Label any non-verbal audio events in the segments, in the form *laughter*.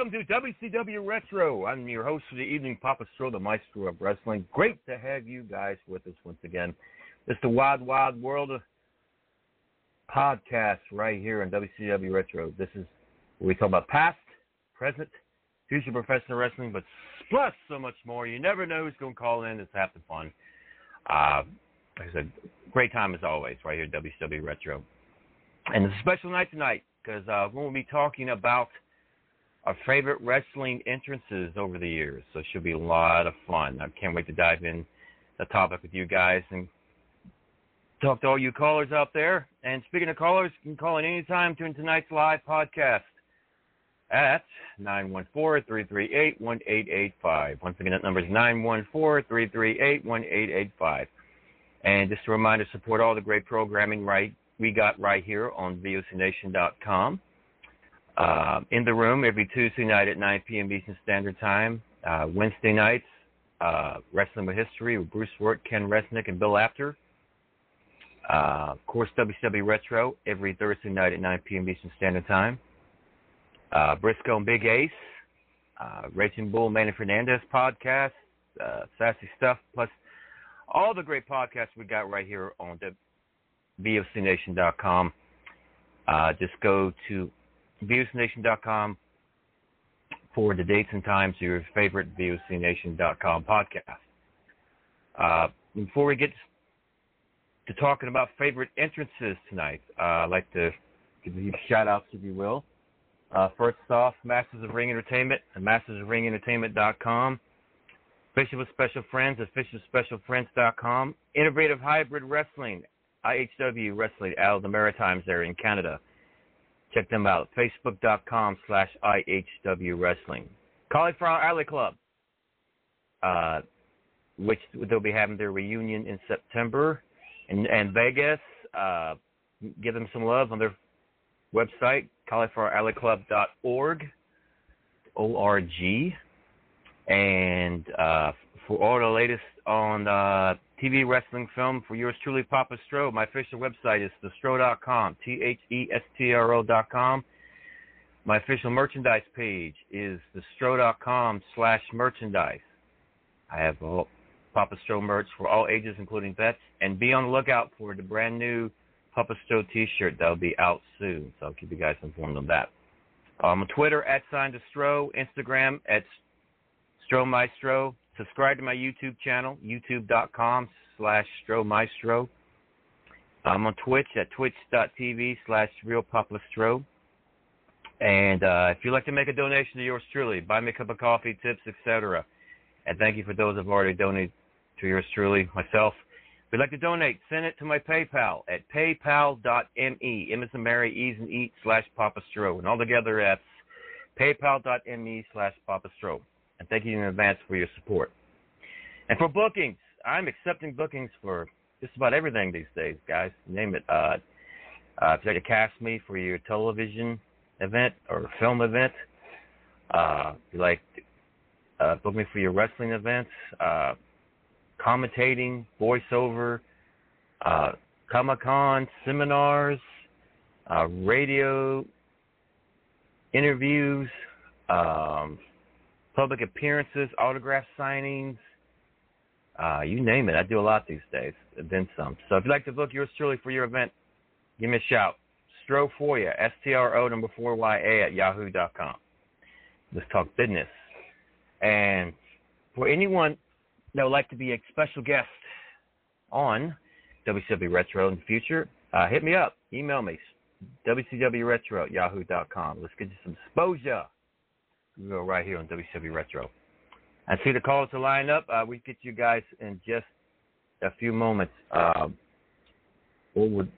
Welcome to WCW Retro. I'm your host for the evening, Papa Stro, the maestro of wrestling. Great to have you guys with us once again. It's the Wild Wild World podcast right here on WCW Retro. This is where we talk about past, present, future professional wrestling, but plus so much more. You never know who's going to call in. It's half the fun. Uh, like I said, great time as always right here at WCW Retro. And it's a special night tonight because uh, we'll be talking about – our favorite wrestling entrances over the years. So it should be a lot of fun. I can't wait to dive in the topic with you guys and talk to all you callers out there. And speaking of callers, you can call in anytime during tonight's live podcast at 914-338-1885. Once again, that number is 914-338-1885. And just a reminder, support all the great programming right we got right here on VOCNation.com. Uh, in the room every Tuesday night at 9 p.m. Eastern Standard Time. Uh, Wednesday nights, uh, Wrestling with History with Bruce Wirt, Ken Resnick, and Bill Apter. Uh, of course, WCW Retro every Thursday night at 9 p.m. Eastern Standard Time. Uh, Brisco and Big Ace, uh, Raging Bull, Manny Fernandez podcast, Sassy Stuff, plus all the great podcasts we got right here on VOCNation.com. Uh, just go to VOCNation.com for the dates and times of your favorite VOCNation.com podcast. Uh, before we get to talking about favorite entrances tonight, uh, I'd like to give you shout outs, if you will. Uh, first off, Masters of Ring Entertainment and mastersofringentertainment.com. Fisher with Special Friends at fisherspecialfriends.com. Innovative Hybrid Wrestling, IHW Wrestling out of the Maritimes there in Canada. Check them out. Facebook.com slash IHW Wrestling. Cauliflower Alley Club, uh, which they'll be having their reunion in September in, in Vegas. Uh, give them some love on their website, caulifloweralleyclub.org, O-R-G. And uh, for all the latest on uh, TV, wrestling, film, for yours truly, Papa Stro, my official website is thestro.com, T H E S T R O.com. My official merchandise page is thestro.com slash merchandise. I have Papa Stro merch for all ages, including vets. And be on the lookout for the brand new Papa Stro t-shirt that'll be out soon. So I'll keep you guys informed on that. Um, on Twitter, at sign to Stro. Instagram, at Stro Maestro. Subscribe to my YouTube channel, youtube.com slash Stro Maestro. I'm on Twitch at twitch.tv slash Real And uh, if you'd like to make a donation to yours truly, buy me a cup of coffee, tips, etc. And thank you for those who have already donated to yours truly, myself. If you'd like to donate, send it to my PayPal at paypal.me, M as Mary, in Eat, slash Papa Stro. And all together, that's paypal.me slash Papa Stro. And thank you in advance for your support. And for bookings, I'm accepting bookings for just about everything these days, guys. Name it. Uh, uh, if like to cast me for your television event or film event, uh, if you'd like uh, book me for your wrestling events, uh, commentating, voiceover, uh, Comic Con seminars, uh, radio interviews, um, public appearances, autograph signings, uh, you name it. I do a lot these days, then some. So if you'd like to book yours truly for your event, give me a shout. Stro for you, S T R O number four Y A at yahoo.com. Let's talk business. And for anyone that would like to be a special guest on WCW Retro in the future, uh, hit me up. Email me, WCWRetro at yahoo.com. Let's get you some exposure. Go right here on WCW Retro. I see the calls are lined up. Uh, we get you guys in just a few moments. Uh, what we'll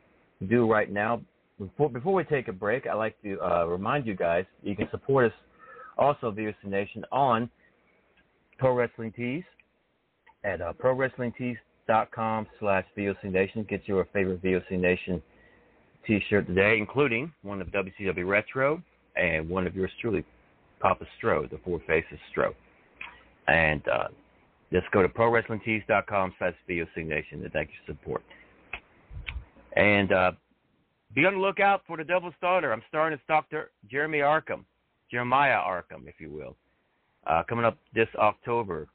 do right now, before, before we take a break, I'd like to uh, remind you guys you can support us also via Nation on Pro Wrestling Tees at uh, ProWrestlingTees.com slash VOC Nation. Get your favorite VOC Nation t-shirt today, including one of WCW Retro and one of yours truly, Papa Stro, the Four Faces Stro. And uh, just go to ProWrestlingTees.com slash VOC Nation and thank you for support. And uh, be on the lookout for the Devil's Daughter. I'm starring as Dr. Jeremy Arkham, Jeremiah Arkham, if you will, uh, coming up this October.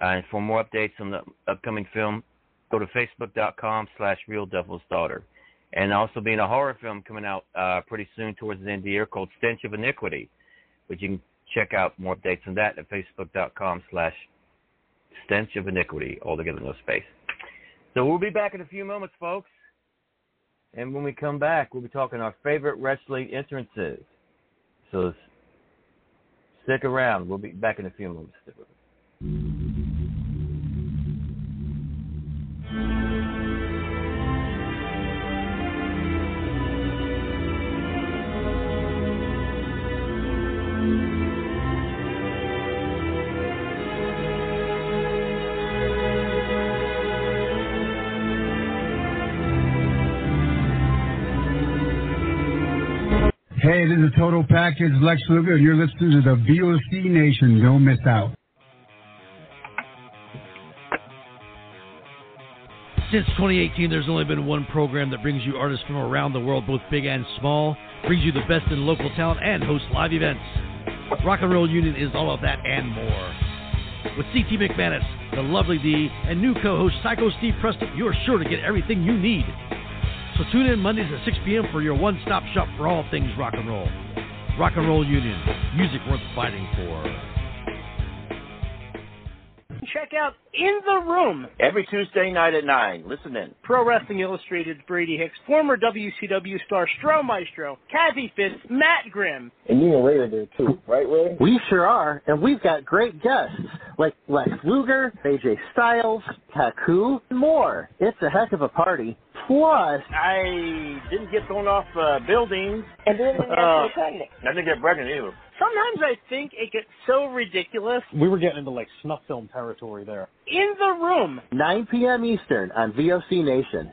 And for more updates on the upcoming film, go to facebook.com slash real devil's daughter. And also being a horror film coming out uh, pretty soon towards the end of the year called Stench of Iniquity, which you can check out more updates on that at facebook.com slash stench of iniquity, all together no space. So we'll be back in a few moments, folks. And when we come back, we'll be talking our favorite wrestling entrances. So stick around. We'll be back in a few moments. This is Total Package Lex Luger. You're listening to the VOC Nation. Don't miss out. Since 2018, there's only been one program that brings you artists from around the world, both big and small, brings you the best in local talent, and hosts live events. Rock and Roll Union is all of that and more. With CT McManus, the lovely D, and new co-host Psycho Steve Preston, you're sure to get everything you need. So tune in Mondays at 6 p.m. for your one-stop shop for all things rock and roll. Rock and Roll Union, music worth fighting for. Check out In the Room every Tuesday night at 9. Listen in. Pro Wrestling Illustrated's Brady Hicks, former WCW star Stro Maestro, Kathy Fitz, Matt Grimm. And you and Ray are there too, right, Ray? We sure are, and we've got great guests like Lex Luger, AJ Styles, Taku, and more. It's a heck of a party. Plus, I didn't get thrown off uh, buildings. And then when Uh, pregnant. I didn't get pregnant either. Sometimes I think it gets so ridiculous. We were getting into like snuff film territory there. In the Room. 9 p.m. Eastern on VOC Nation.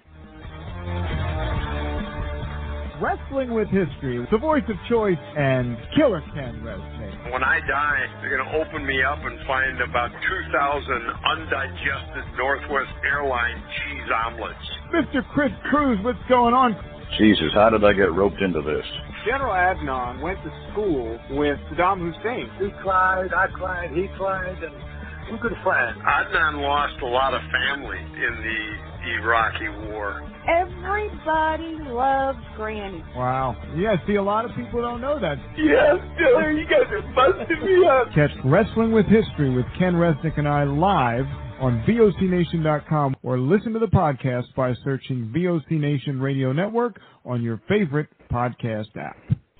Wrestling with History, the voice of choice, and Killer Ken Resnick. When I die, they're going to open me up and find about 2,000 undigested Northwest Airline cheese omelets. Mr. Chris Cruz, what's going on? Jesus, how did I get roped into this? General Adnan went to school with Saddam Hussein. He cried, I cried, he cried, and we're good friends. Adnan lost a lot of family in the Iraqi war. Everybody loves Granny. Wow. Yeah, see, a lot of people don't know that. Yes, Diller, you guys are busting me up. Catch Wrestling with History with Ken Resnick and I live on VOCNation.com or listen to the podcast by searching VOC Nation Radio Network on your favorite podcast app.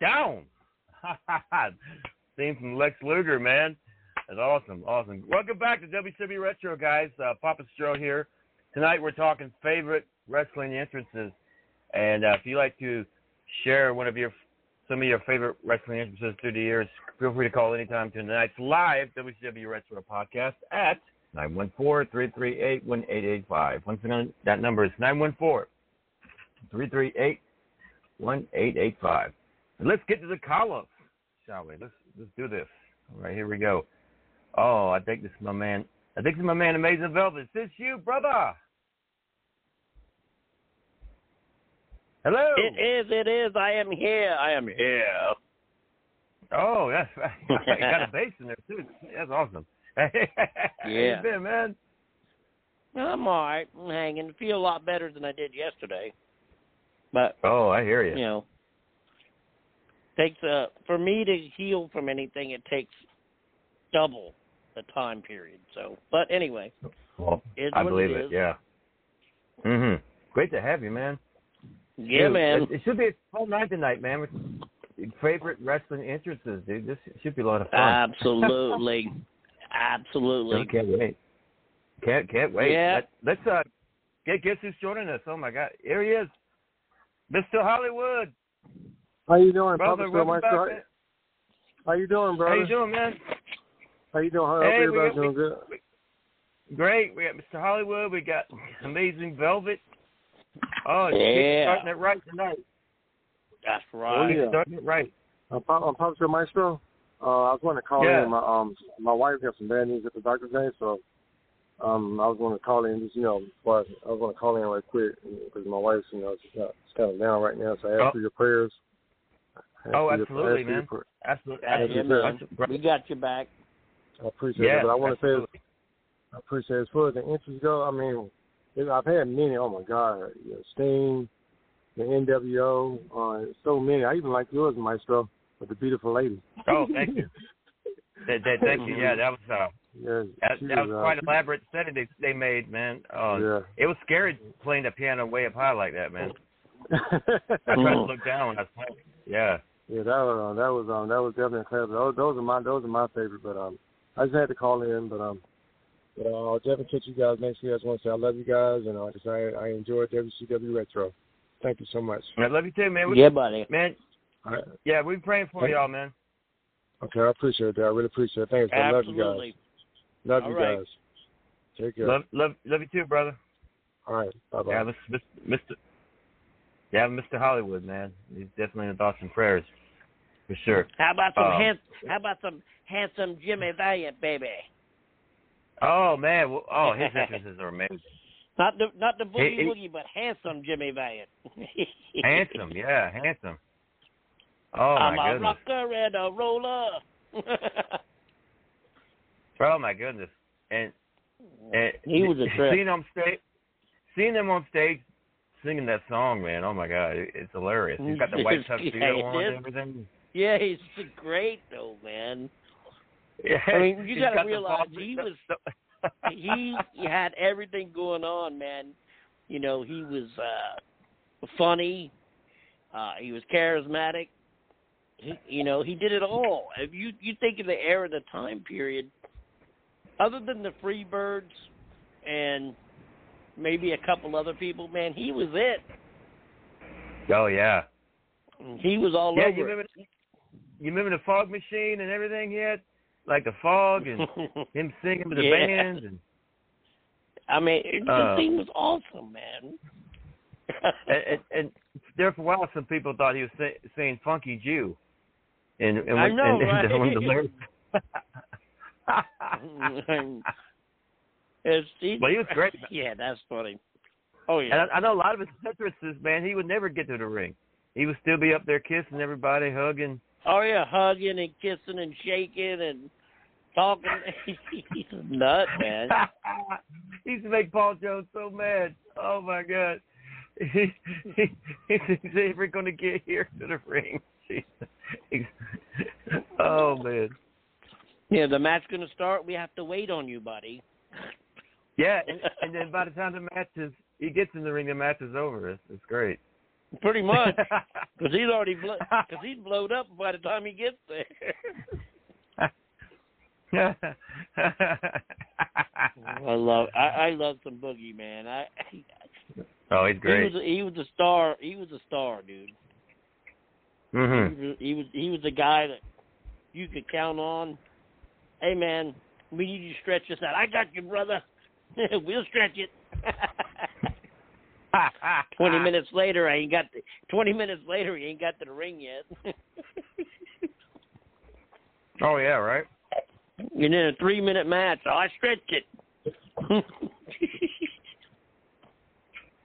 Down. *laughs* Theme from Lex Luger, man. That's awesome, awesome. Welcome back to WCW Retro, guys. Uh, Papa Stro here. Tonight we're talking favorite wrestling entrances, and uh, if you like to share one of your some of your favorite wrestling entrances through the years, feel free to call anytime to tonight's live WCW Retro podcast at 914-338-1885. Once again, that number is 914-338-1885. And let's get to the column, shall we? Let's let's do this. All right, here we go. Oh, I think this is my man. I think this is my man, Amazing Velvet. Is this you, brother? Hello. It is. It is. I am here. I am here. Oh, that's right. *laughs* you got a *laughs* bass in there too. That's awesome. *laughs* How Yeah. you been, man? I'm all right. I'm hanging. Feel a lot better than I did yesterday. But Oh, I hear you. you know, takes uh for me to heal from anything, it takes double the time period. So, but anyway, Well, I believe it it. Yeah. Mhm. Great to have you, man. yeah, Dude, man. It, it should be a fun night tonight, man. With your favorite wrestling entrances, dude. This should be a lot of fun. Absolutely, *laughs* absolutely. I can't wait. Can't can't wait. Yeah. Let, us uh get guess who's joining us. Oh my God, here he is, Mr. Hollywood. How you doing, Brother, Papa welcome back, Maestro? man. How you doing, brother? How you doing, man? How you doing? I hope Hey, we everybody's doing good. Great. We got Mr. Hollywood. We got Amazing Velvet. Oh, Yeah. yeah. starting it right tonight. That's Oh, right. yeah. Starting it right. I'm, Pop- I'm Papa Maestro. Uh, I was going to call Yeah. in. My um, my wife got some bad news at the doctor's day, so um, I was going to call in. Just you know, before I, I was going to call in right quick because my wife's you know she's, not, she's kind of down right now. So I ask Oh. for your prayers. I ask Oh, absolutely, for man. pr- Absolutely. Yeah, absolutely. man. We got your back. I appreciate Yeah, it. But I want to say. I appreciate it. as far as the entries go. I mean, I've had many. Oh my God, you know, Sting, the NWO, uh, so many. I even like yours, Maestro, with the beautiful lady. Oh, thank you. *laughs* That, that, thank you. Yeah, that was uh, Yeah, that, that was uh, quite she- elaborate setting they they made, man. Oh, Yeah. it was scary playing the piano way up high like that, man. *laughs* I tried to look down when I was playing. Yeah. Yeah, that was uh, that was um that was definitely a classic. Those, those are my those are my favorite. But um, I just had to call in. But um, but uh, I'll definitely catch you guys next year. I just want to say I love you guys, and uh, just I I enjoyed WCW Retro. Thank you so much. I love you too, man. We- Yeah, buddy. Man, All right. yeah, we're praying for Hey. y'all, man. Okay, I appreciate that. I really appreciate it. Thanks. I love you guys. Absolutely. Love All you right. guys. Take care. Love, love, love you too, brother. All right. Bye bye. Yeah, Mr. Yeah, Mr. Hollywood, man. He's definitely in thoughts and prayers, for sure. How about some Um? How about some handsome Jimmy Valiant, baby? Oh man, well, oh his *laughs* entrances are amazing. Not the not the boogie he- woogie, but handsome Jimmy Valiant. *laughs* handsome, yeah, handsome. Oh my I'm a goodness. rocker and a roller. *laughs* Oh my goodness. And, and He was a trip. seeing them stage, seeing them on stage singing that song, man. Oh my god, it's hilarious. He's got the white *laughs* tuxedo it on and everything. yeah, he's great though, man. Yeah, I mean, you got to got realize he was he, *laughs* he had everything going on, man. You know, he was uh funny. Uh he was charismatic. He, you know, he did it all. If you you think of the era, the time period, other than the Freebirds and maybe a couple other people, man, he was it. Oh yeah. He was all yeah, over. you it. remember? You remember the fog machine and everything he had, like the fog and *laughs* him singing with the Yeah. bands and. I mean, it, the Uh, thing was awesome, man. *laughs* and, and, and there for a while, some people thought he was say, saying "funky Jew," and and, I know, and, *laughs* and right? the lyrics. It's, he, But he was great. *laughs* Yeah, that's funny. Oh And yeah. I, I know a lot of his entrances, man. He would never get to the ring. He would still be up there kissing everybody, hugging. Oh yeah, hugging and kissing and shaking and talking. *laughs* He's a nut, man. *laughs* he used to make Paul Jones so mad. Oh my God. He, he, he's never going to get here to the ring. Oh man. Yeah, the match gonna start. We have to wait on you, buddy. Yeah, and, *laughs* and then by the time the match is, he gets in the ring, the match is over. It's, it's great. Pretty much, *laughs* because he's already because he's blowed up by the time he gets there. *laughs* I love I, I love some boogie man. I oh, he's great. He was he was a star. He was a star, dude. Mm-hmm. He was, he was he was the guy that you could count on. Hey man, we need you to stretch this out. I got you, brother. *laughs* we'll stretch it. *laughs* Twenty minutes later, I ain't got. The, Twenty minutes later, he ain't got to the ring yet. *laughs* Oh yeah, right. and in a three-minute match, oh, I stretched it.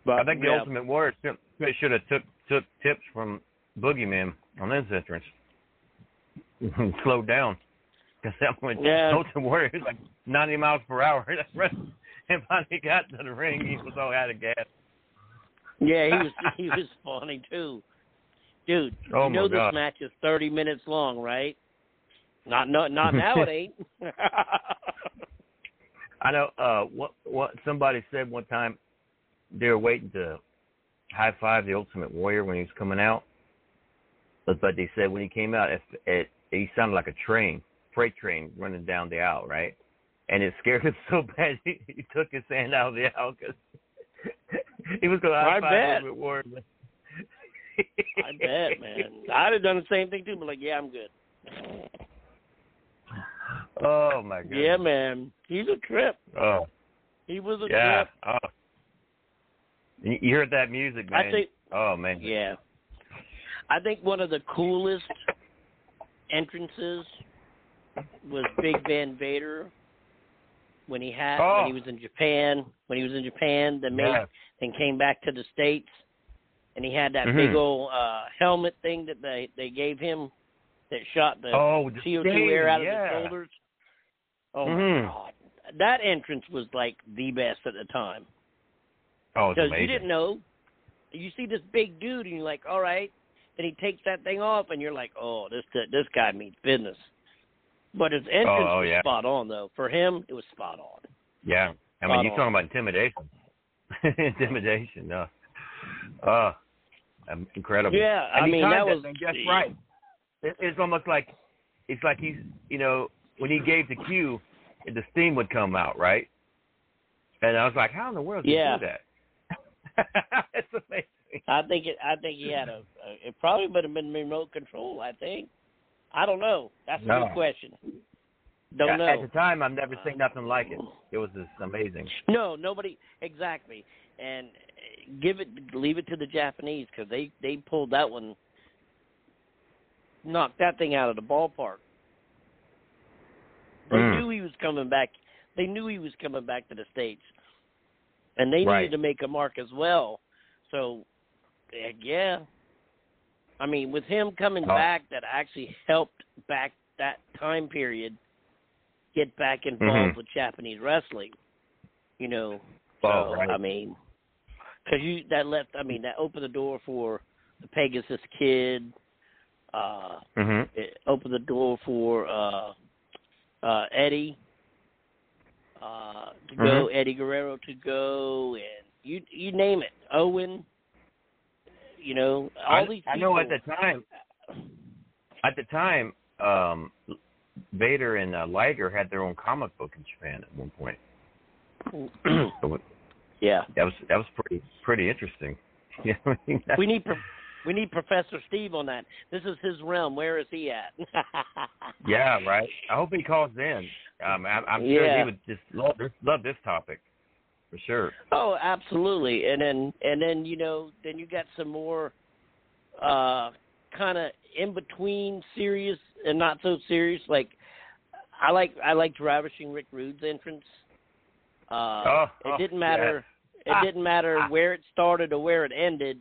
but I think the yeah. Ultimate Warrior should- they should have took took tips from Boogeyman on his entrance. Slowed down. Because that one, Yeah. Ultimate Warrior like 90 miles per hour. *laughs* and finally got to the ring, he was all out of gas. Yeah, he was *laughs* he was funny too. Dude, Oh, you know my this match is thirty minutes long, right? Not no, not now it ain't. I know. Uh, what what somebody said one time, they were waiting to high five the Ultimate Warrior when he was coming out, but but they said when he came out, it, it he sounded like a train, freight train running down the aisle, right? And it scared him *laughs* so bad he, he took his hand out of the aisle because *laughs* he was going to high five. Ultimate Warrior. *laughs* I bet, man. I'd have done the same thing too, but like, yeah, I'm good. Oh my god. Yeah, man. He's a trip. Oh He was a yeah. trip. Oh. You you heard that music, man? I think oh man. Yeah. I think one of the coolest entrances was Big Van Vader when he had Oh. when he was in Japan. When he was in Japan, then made Yeah. then came back to the states, and he had that Mhm. big old uh helmet thing that they they gave him that shot the Oh, CO2 stain, air out of his shoulders. Oh Mhm. my god, that entrance was like the best at the time Oh, because you didn't know. You see this big dude, and you're like, all right. Then he takes that thing off, and you're like, oh, this this guy means business. But his entrance Oh, oh, was spot on, though. For him, it was spot on. Yeah. I mean, Spot you're on. talking about intimidation. *laughs* intimidation. No. Uh, incredible. Yeah, I mean, that was- just right. It, it's almost like it's like he's you know when he gave the cue, the steam would come out right. And I was like, how in the world did Yeah. he do that? *laughs* it's amazing. I think it. I think he had a. a it probably would have been remote control. I think. I don't know. That's a No. good question. Don't at, know. At the time, I've never seen nothing like it. It was just amazing. No, nobody exactly. And uh, give it, leave it to the Japanese because they they pulled that one, knocked that thing out of the ballpark. They Mm. knew he was coming back. They knew he was coming back to the states, and they Right. needed to make a mark as well. So, yeah. I mean, with him coming Oh. back, that actually helped back that time period get back involved Mhm. with Japanese wrestling. You know, Oh, so right. I mean, because you that left, I mean, that opened the door for the Pegasus Kid. Uh, hmm it opened the door for uh, uh, Eddie uh, to go, Mhm. Eddie Guerrero to go, and you you name it, Owen. You know, all I, these. I know at the time. At the time, um, Vader and uh, Liger had their own comic book in Japan at one point. *clears throat* So it- yeah, that was that was pretty pretty interesting. *laughs* Yeah, I mean, we need Pro- we need Professor Steve on that. This is his realm. Where is he at? *laughs* Yeah, right. I hope he calls in. Um, I'm, I'm sure Yeah. he would just love this, love this topic for sure. Oh, absolutely. And then and then you know, then you got some more uh kind of in between serious and not so serious like I like I liked Ravishing Rick Rude's entrance. Uh Oh, it oh, didn't matter yes. it didn't matter where it started or where it ended.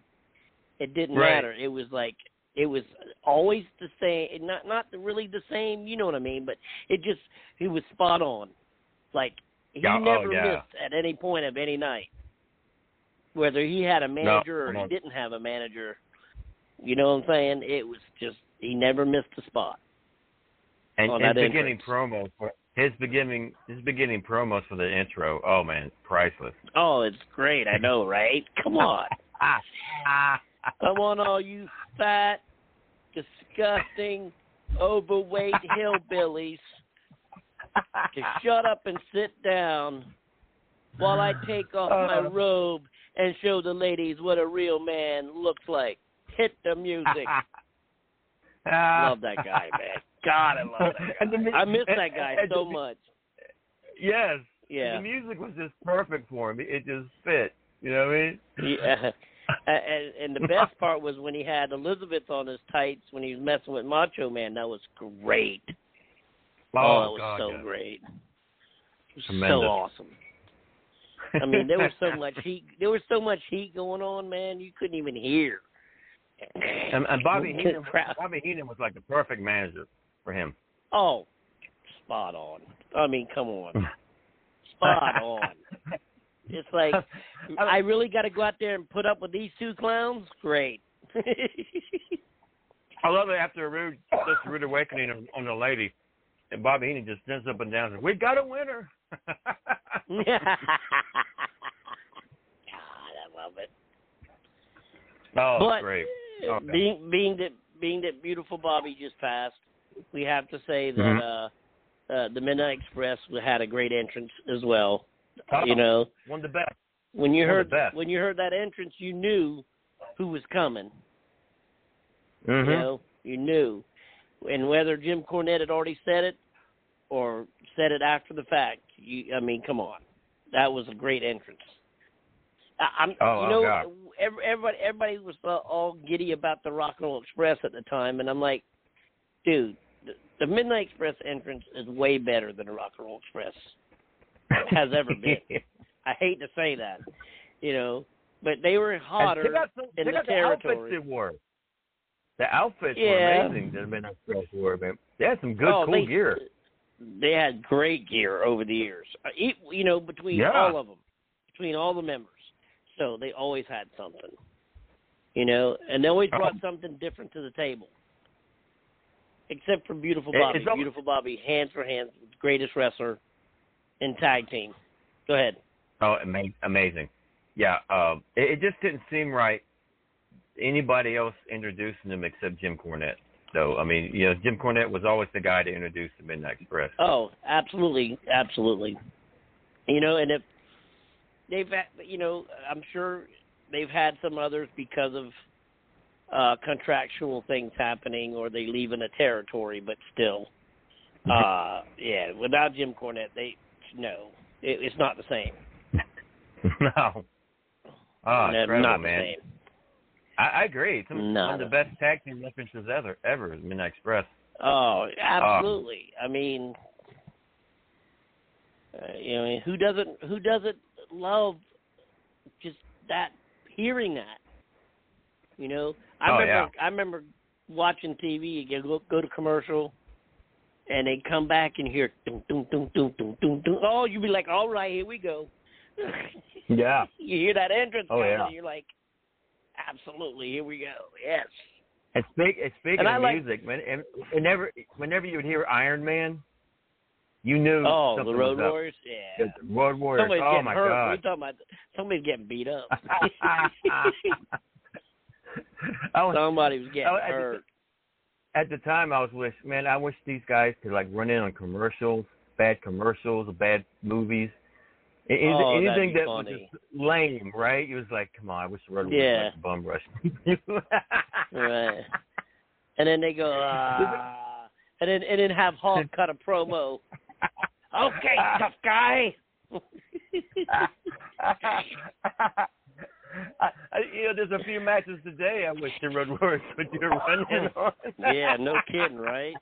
It didn't Right. matter. It was like it was always the same not not really the same, you know what I mean, but it just he was spot on. Like he Yeah, oh, never yeah. missed at any point of any night. Whether he had a manager or he didn't have a manager, you know what I'm saying? It was just he never missed a spot. And his beginning promos, for, his beginning his beginning promos for the intro. Oh man, priceless. Oh, it's great. I know, right? *laughs* Come on. I want all you fat, disgusting, overweight hillbillies to shut up and sit down while I take off my Uh. robe and show the ladies what a real man looks like. Hit the music. *laughs* love that guy, *laughs* man. God, I love that And the. I miss and- that guy and so the- much. Yes. Yeah. The music was just perfect for him. It just fit. You know what I mean? Yeah. *laughs* And, and the best part was when he had Elizabeth on his tights when he was messing with Macho Man. That was great. Oh, oh that was God, so yeah. great. It was Tremendous. so awesome. I mean, there was so *laughs* much heat. There was so much heat going on, man. You couldn't even hear. And, and Bobby *laughs* Heenan, Bobby Heenan was like the perfect manager for him. Oh, spot on. I mean, come on, spot *laughs* on. It's like I really got to go out there and put up with these two clowns. Great. I love it after a rude, just a rude awakening on, on the lady, and Bobby Heenan just stands up and down and says, "We got a winner." *laughs* God, I love it. oh, But great. uh, Okay. being being that being that beautiful Bobby just passed, we have to say that Mhm. uh, uh, the Midnight Express had a great entrance as well. Oh, You know, one of the best. when you one heard the best. when you heard that entrance, you knew who was coming. Mhm. You know, you knew, and whether Jim Cornette had already said it or said it after the fact, you I mean, come on, that was a great entrance. I, I'm, Oh, you oh, know, God. every, everybody everybody was all giddy about the Rock and Roll Express at the time, and I'm like, dude, the, the Midnight Express entrance is way better than the Rock and Roll Express has ever been. *laughs* I hate to say that, you know, but they were And hotter check out, some, in check the out the outfits territory. they wore. The outfits Yeah. were amazing. That Midnight Express wore, man. They had some good, Oh, cool they- gear. They had great gear over the years, Uh, e- you know, between Yeah. all of them, between all the members. So they always had something, you know, and they always brought Uh-huh. something different to the table. Except for Beautiful Bobby. Beautiful Bobby, hands for hands, greatest wrestler in tag team. Go ahead. Oh, ama- amazing. Yeah, um, it, it just didn't seem right. Anybody else introducing them except Jim Cornette. So I mean, you know, Jim Cornette was always the guy to introduce the Midnight Express. Oh, absolutely, absolutely. You know, and if they've, had, you know, I'm sure they've had some others because of uh contractual things happening, or they leave in a territory, but still, *laughs* uh, yeah, without Jim Cornette, they no, it, it's not the same. *laughs* no. Oh, No, incredible, not the man. same. I, I agree. Some, one of the best tag team references ever, ever is Midnight Express. Oh, absolutely. I mean, uh, you know, who doesn't who doesn't love just that hearing that? You know, I Oh, remember I remember watching TV. You go go to commercial, and they come back and hear dum dum dum dum dum dum dum. Oh, you'd be like, all right, here we go. *laughs* Yeah. you hear that entrance Oh, yeah. and you're like, absolutely, here we go. Yes. And speak, and speaking And of like- music, when, and whenever whenever you would hear Iron Man, you knew. Oh, the Road. Warriors. Yeah. The Road Warriors. Somebody's oh my hurt. god. We're talking about somebody's getting beat up. *laughs* *laughs* Was, Somebody was getting was- at the- hurt. At the time, I was wish, man, I wish these guys could like run in on commercials, bad commercials, or bad movies. A- Anything, Oh, anything that funny. was just lame, right? It was like, come on, I wish the Road Warriors Yeah. was like bum rush. *laughs* Right. And then they go, ah, *laughs* and then and then have Hawk cut a promo. *laughs* okay, tough guy. I, I, you know, there's a few matches today I wish the Road Warriors would do a run in on. yeah, no kidding, right?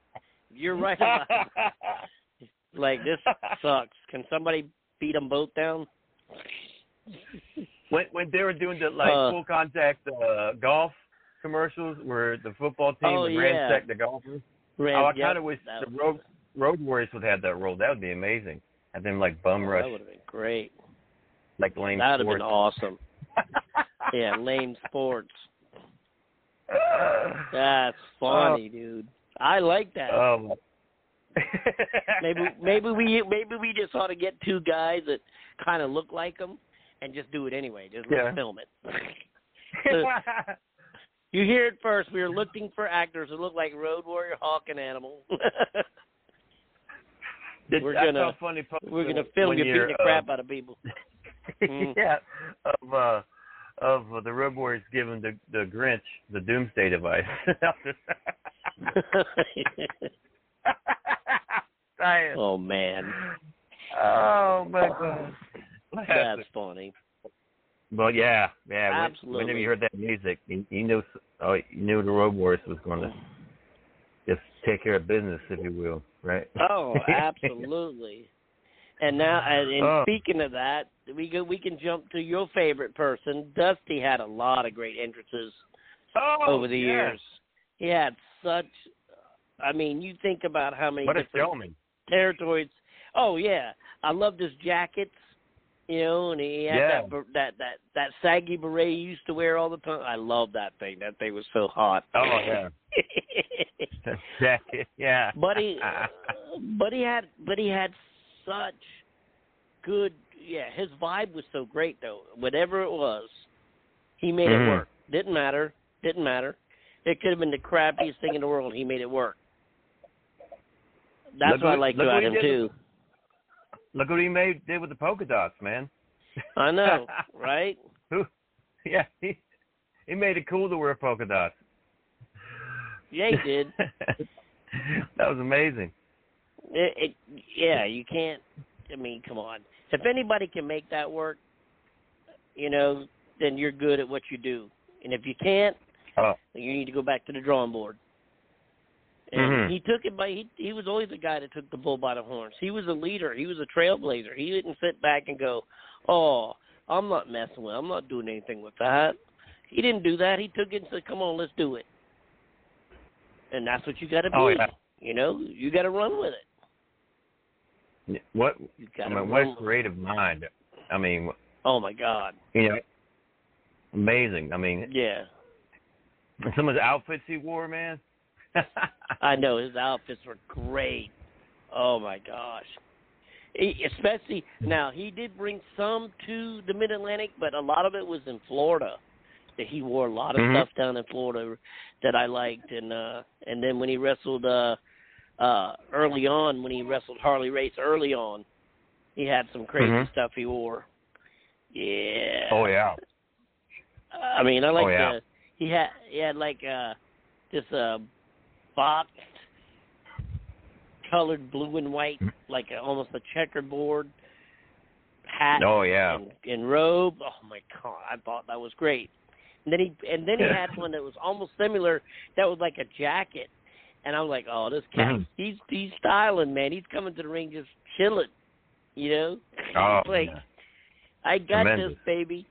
You're right about. Like this sucks. Can somebody beat them both down? when when they were doing the like Uh. full contact uh, golf commercials where the football team Oh, would yeah. ransack the golfers. Ran- oh, I yep, kind of wish the road road warriors would have that role. That would be amazing. And then like bum rush, That would have been great. like lame That would have been awesome. *laughs* yeah, lame sports. *laughs* That's funny, dude. I like that. Um, *laughs* maybe maybe we maybe we just ought to get two guys that kind of look like them and just do it anyway. Just Yeah. film it. *laughs* So, you hear it first. We are looking for actors that look like Road Warrior, Hawk, and Animal. *laughs* We're I gonna funny we're gonna film you beating the crap uh, out of people. Mm. yeah, of uh, of uh, the Road Warriors giving the the Grinch the Doomsday device. Dying. oh man, Oh my god. that's funny. Well, yeah, yeah. when- Absolutely. Whenever you heard that music, you, you knew, oh, you knew the Road Warriors was going to just take care of business, if you will, right? Oh, *laughs* absolutely. And now, and, and Oh. speaking of that, we go. We can jump to your favorite person. Dusty had a lot of great entrances oh, over the yes. years. He had such. I mean, you think about how many What a different showman. Territories. Oh yeah, I loved his jackets. You know, and he had Yeah. that that that that saggy beret he used to wear all the time. I love that thing. That thing was so hot. Oh, yeah. *laughs* Jacket, yeah. but he *laughs* but he had but he had such good yeah his vibe was so great though whatever it was he made Mhm. it work didn't matter didn't matter it could have been the crappiest thing in the world he made it work that's Look what I like look about him too with- Look what he made did with the polka dots, man. I know *laughs* right Who? Yeah, he he made it cool to wear polka dots. yeah he did *laughs* that was amazing. it, it yeah you can't I mean come on if anybody can make that work you know then you're good at what you do and if you can't Oh, you need to go back to the drawing board. And Mhm. he took it by he he was always the guy that took the bull by the horns. He was a leader. He was a trailblazer. He didn't sit back and go, "Oh, I'm not messing with. I'm not doing anything with that." He didn't do that. He took it and said, "Come on, let's do it." And that's what you got to be. Oh, yeah. You know, you got to run with it. what? You I mean, what creative mind. I mean, Oh my God. you know, amazing. I mean, Yeah. some of the outfits he wore, man. *laughs* I know his outfits were great. Oh my gosh. He, especially now, he did bring some to the Mid Atlantic, but a lot of it was in Florida. That he wore a lot of Mhm. stuff down in Florida that I liked, and uh and then when he wrestled uh uh early on, when he wrestled Harley Race early on, he had some crazy Mhm. stuff he wore. Yeah. Oh yeah. I mean, I like Oh, yeah. the he had he had like uh this uh boxed colored blue and white, like a, almost a checkerboard hat. Oh, yeah. and, and robe. Oh my god, I thought that was great. And then he and then he had one that was almost similar. That was like a jacket, and I was like, oh, this cat, Mhm. he's he's styling, man. He's coming to the ring just chilling, you know. *laughs* Oh, like, yeah. I got Tremendous. this, baby.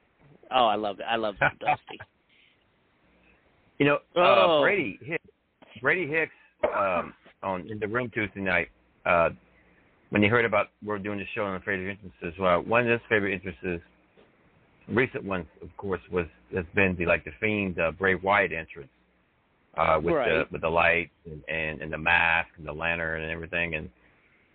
Oh, I love it. I love *laughs* Dusty. You know, uh, Oh. Brady Hicks, Brady Hicks um, on in the room Tuesday night. Uh, when he heard about we're doing the show on the favorite entrances, as well, one of his favorite entrances, recent ones, of course, was has been the like the fiend uh, Bray Wyatt entrance uh, with the with the lights and, and and the mask and the lantern and everything, and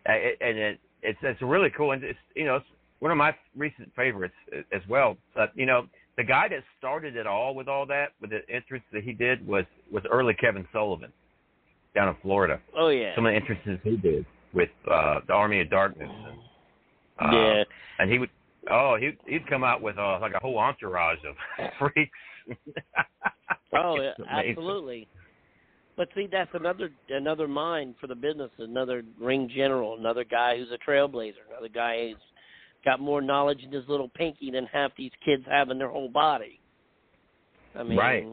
it, and it, it's it's really cool, and it's you know it's one of my recent favorites uh, as well. But you know, the guy that started it all with all that, with the entrance that he did, was was early Kevin Sullivan down in Florida. Oh yeah. Some of the entrances he did with uh, the Army of Darkness. And, uh, Yeah. And he would, oh, he he'd come out with uh, like a whole entourage of *laughs* freaks. *laughs* Oh, yeah, absolutely. But see, that's another another mind for the business. Another ring general, another guy who's a trailblazer, another guy who's got more knowledge in his little pinky than half these kids have in their whole body. I mean, Right.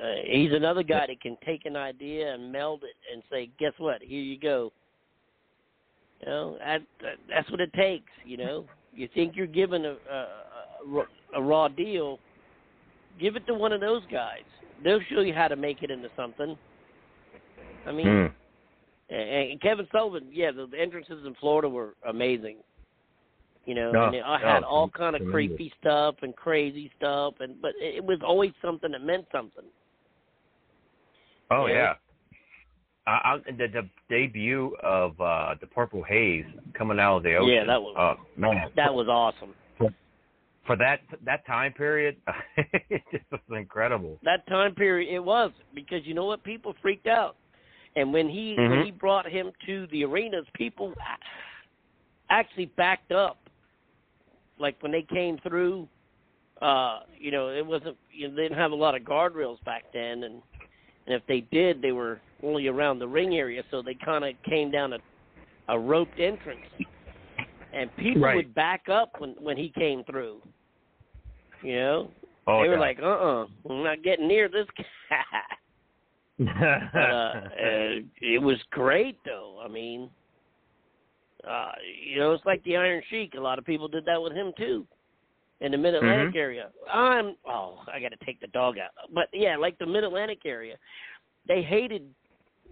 uh, he's another guy that can take an idea and meld it and say, "Guess what? Here you go." You know, that, that that's what it takes. You know, you think you're given a, a, a, a raw deal, give it to one of those guys. They'll show you how to make it into something. I mean, Hmm. and, Kevin Sullivan, yeah, the, the entrances in Florida were amazing. You know, No, and they all no, had all kind of tremendous. creepy stuff and crazy stuff, and but it, it was always something that meant something. Oh Yeah. yeah. I, I, the, the debut of uh the Purple Haze coming out of the ocean. Yeah, that was- uh, man, That was awesome. for that that time period. *laughs* it just was incredible. That time period, it was because you know what? People freaked out, and when he when Mhm. he brought him to the arenas, people actually backed up. Like when they came through, uh, you know, it wasn't you know, they didn't have a lot of guardrails back then, and and if they did, they were only around the ring area, so they kind of came down a a roped entrance, and people Right. would back up when when he came through. You know, Oh, they were yeah. like, "Uh, uh-uh, I'm not getting near this guy." *laughs* but uh, uh, it was great, though. I mean, uh, you know, it's like the Iron Sheik. A lot of people did that with him too, in the Mid Atlantic Mhm. area. I'm oh, I got to take the dog out. But yeah, like the Mid Atlantic area, they hated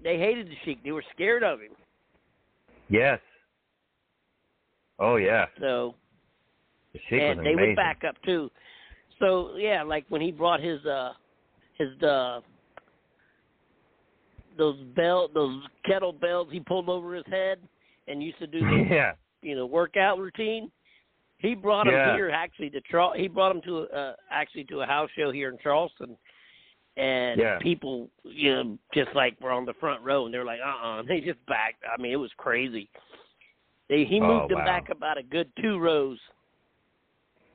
they hated the Sheik. They were scared of him. yes. Oh yeah. So The Sheik and was they amazing. would back up too. So yeah, like when he brought his uh his uh those bell those kettlebells he pulled over his head and used to do *laughs* the yeah. you know workout routine. He brought him Yeah. here actually to Char- he brought him to uh actually to a house show here in Charleston. And Yeah. people, you know, just like were on the front row, and they're like, "Uh, uh They just backed. I mean, it was crazy. They he Oh, moved him wow. back about a good two rows.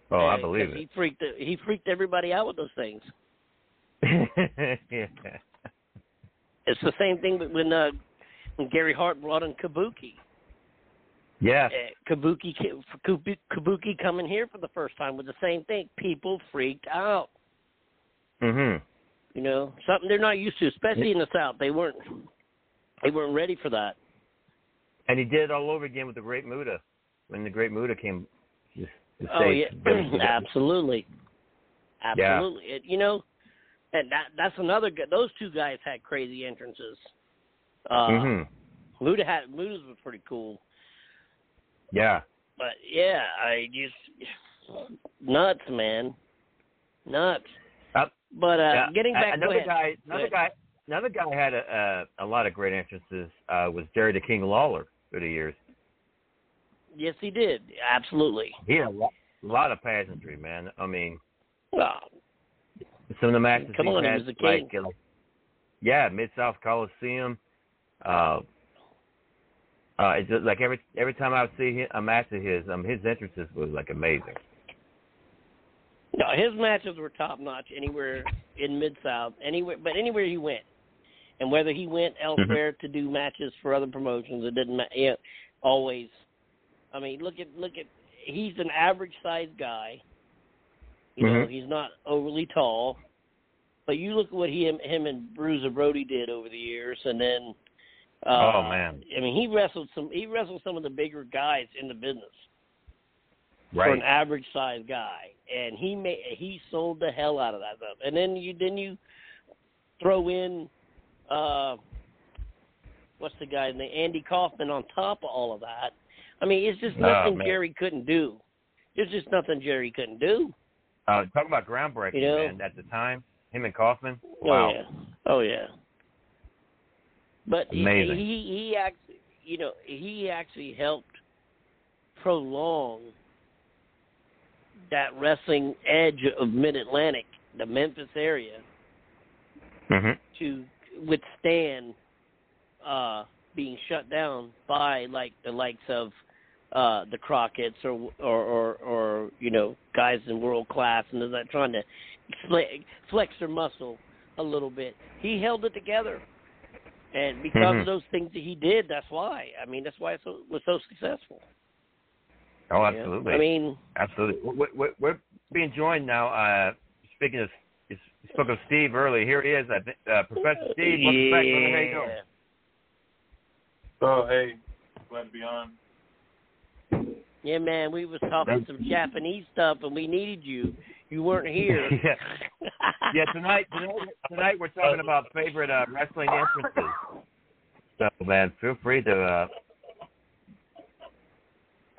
Oh, I believe it. He freaked he freaked everybody out with those things. *laughs* yeah. It's the same thing when uh, when Gary Hart brought in Kabuki. Yes. Uh, Kabuki Kabuki coming here for the first time was the same thing. People freaked out. Mhm. You know, something they're not used to, especially in the South. They weren't they weren't ready for that. And he did it all over again with the Great Muta when the Great Muta came. Just to Oh *clears throat* yeah, absolutely, absolutely. It, you know, and that that's another. gu- Those two guys had crazy entrances. Uh, Mhm. Muta had Muta's was pretty cool. Yeah. But yeah, I just nuts, man, nuts. Uh, But uh, yeah. getting back, another guy, another guy, another guy had a a, a lot of great entrances. Uh, was Jerry the King Lawler through the years. Yes, he did. Absolutely. He had a lot, a lot of pageantry, man. I mean, Well, some of the matches Come he on, he had, was the king. like, uh, yeah, Mid South Coliseum. Uh, uh, it's just like every every time I see him, a match of his, um, his entrances was like amazing. no, his matches were top notch anywhere in Mid South, anywhere, but anywhere he went. And whether he went elsewhere to do matches for other promotions, it didn't matter. Always. I mean, look at look at. He's an average sized guy. You know, Mhm. he's not overly tall. But you look at what he him and Bruiser Brody did over the years, and then. Uh, Oh, man. I mean, he wrestled some. He wrestled some of the bigger guys in the business Right. for an average sized guy, and he made he sold the hell out of that stuff. And then you then you throw in uh what's the guy's name Andy Kaufman on top of all of that. I mean, it's just Oh, nothing man. Jerry couldn't do. There's just nothing Jerry couldn't do. Uh, talk about groundbreaking, You know? man. At the time, him and Kaufman. Oh Wow. yeah. Oh yeah. But he, Amazing. he he actually you know he actually helped prolong that wrestling edge of Mid Atlantic, the Memphis area, hmm to withstand uh being shut down by like the likes of uh the Crockett's or or or, or you know guys in world class and they're trying to flex their muscle a little bit. He held it together, and because Mhm. of those things that he did, that's why. I mean, that's why it so, was so successful. Oh, you know? absolutely. I mean, Absolutely. We're, we're, we're being joined now. Uh, speaking of, you spoke of Steve early. Here he is, I think, uh, Professor Steve. Welcome back, brother. How you doing? Oh, hey, glad to be on. yeah, man, we was talking some Japanese stuff, and we needed you. You weren't *laughs* here. yeah. Yeah. Tonight, *laughs* tonight, tonight we're talking about favorite uh, wrestling entrances. So, man, feel free to uh,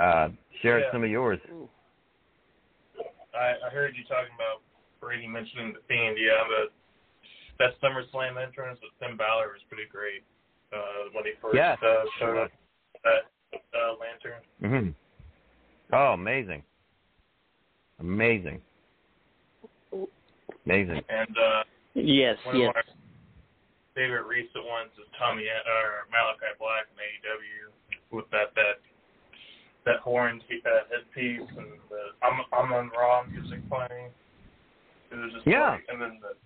uh, share Yeah. some of yours. I, I heard you talking about Brady mentioning the Fiend. Yeah, the that SummerSlam entrance with Finn Balor was pretty great. Uh, when he first Yeah. uh, showed up that uh, lantern. hmm Oh, amazing. Amazing. Amazing. And uh, Yes, one yes. of our favorite recent ones is Tommy or Malakai Black in AEW with that that that horn uh, headpiece and the I'm I'm on Raw music playing. It was just Yeah. great. and then the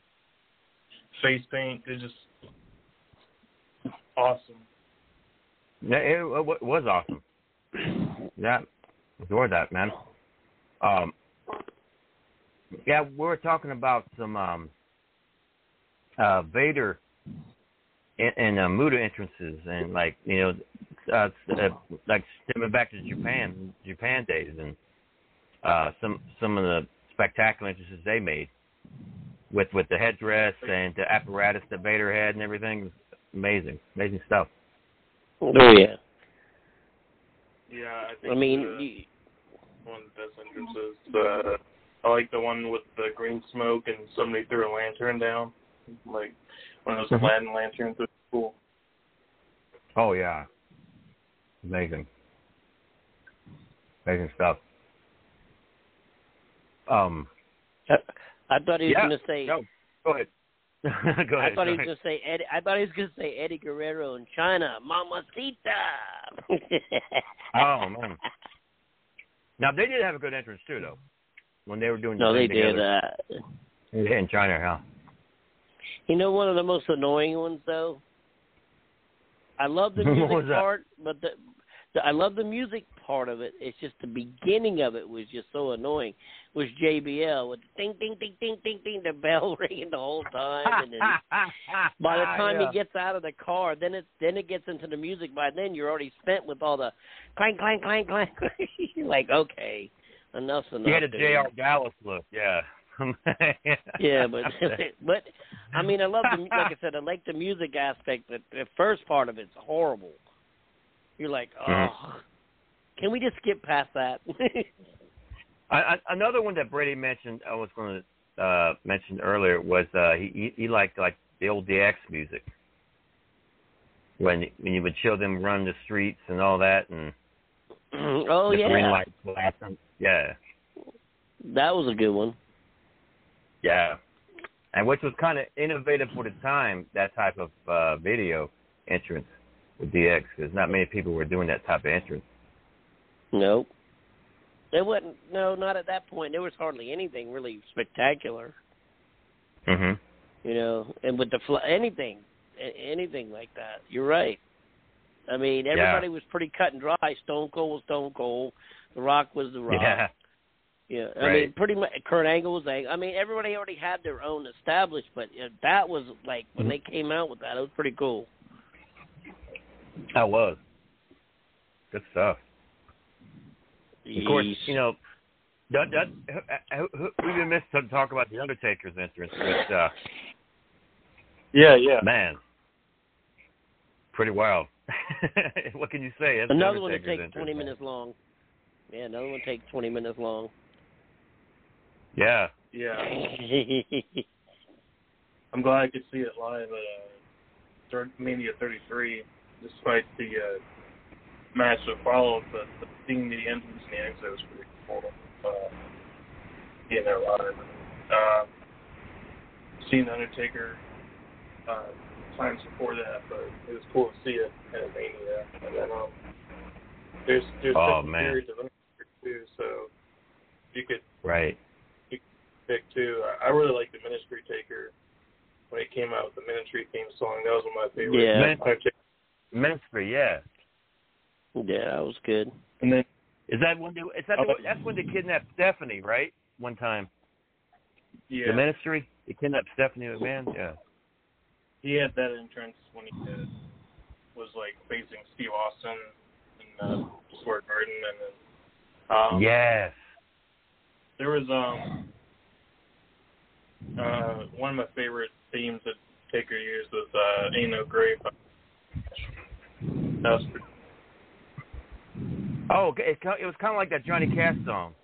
face paint is just awesome. Yeah, it, it was awesome. Yeah, enjoyed that, man. Um, yeah, we were talking about some um, uh, Vader and, and uh, Muta entrances, and like you know, uh, uh, like stemming back to Japan, Japan days, and uh, some some of the spectacular entrances they made with with the headdress and the apparatus that Vader had and everything. Amazing, amazing stuff. Oh yeah. Yeah, I think I mean, uh, you, one of the best entrances. Uh, I like the one with the green smoke and somebody threw a lantern down, like one of those Mhm. Aladdin lanterns. It was cool. Oh yeah, amazing, amazing stuff. Um, I thought he was yeah, going to say. no, go ahead. *laughs* go ahead. I thought he was ahead. going to say Eddie. I thought he was going to say Eddie Guerrero in China, Mamacita. Oh man. Now they did have a good entrance too, though, when they were doing. the no, they did that. Uh, yeah, in China, huh? You know, one of the most annoying ones though. I love the *laughs* music part, but the, the I love the music part of it. It's just the beginning of it was just so annoying. Was JBL with the ding ding ding ding ding ding the bell *laughs* ringing the whole time, and then *laughs* by the ah, time Yeah. he gets out of the car, then it then it gets into the music. By then you're already spent with all the clank clank clank clank. you're like, okay, enough's enough. He had a. J.R. Dallas look, yeah. *laughs* Yeah, but *laughs* but I mean, I love the like I said, I like the music aspect. But the first part of it's horrible. You're like, oh, Mhm. can we just skip past that? *laughs* I, I, another one that Brady mentioned, I was going to uh, mention earlier, was uh, he, he liked like the old DX music when when you would show them run the streets and all that, and *clears throat* oh the green yeah, light flashing. Yeah, that was a good one. yeah, and which was kind of innovative for the time. That type of uh, video entrance with DX, because not many people were doing that type of entrance. Nope. There wasn't. No, not at that point. There was hardly anything really spectacular. Mm-hmm. You know, and with the fl- anything, anything like that. You're right. I mean, everybody was pretty cut and dry. Stone Cold was Stone Cold. The Rock was The Rock. Yeah. Yeah, I Right. mean, pretty much. Kurt Angle was like, I mean, everybody already had their own established, but that was like when they came out with that, it was pretty cool. I was. Good stuff. Of course, you know, that, that, who, who, we even missed to talk about the Undertaker's entrance, but uh, Yeah, yeah. man, pretty wild. *laughs* what can you say? That's Another one that Undertaker's takes twenty man. minutes long. Yeah, another one takes twenty minutes long. Yeah. Yeah. *laughs* I'm glad I could see it live at uh, Mania 33, despite the uh, match that followed. But but seeing the entrance and the exit was pretty cool. Uh, being there live. Uh, seeing the Undertaker uh, times before that, but it was cool to see it at Mania. And then um, there's there's Oh, different man. periods of Undertaker too, so you could Right. pick too. I I really like the Ministry Taker when it came out with the Ministry theme song. That was one of my favorites. Yeah. Undertaker. Ministry, yeah. Yeah, that was good. And then Is that when they, is that Oh. the, that's when they kidnapped Stephanie, right? One time. yeah, The Ministry, they kidnapped Stephanie McMahon. Yeah. he had that entrance when he uh, was like facing Steve Austin in uh, Square Garden, and then um, yes. there was um uh one of my favorite themes that Taker used was uh Ain't No Grave. That was pretty Oh, it, it was kind of like that Johnny Cash song.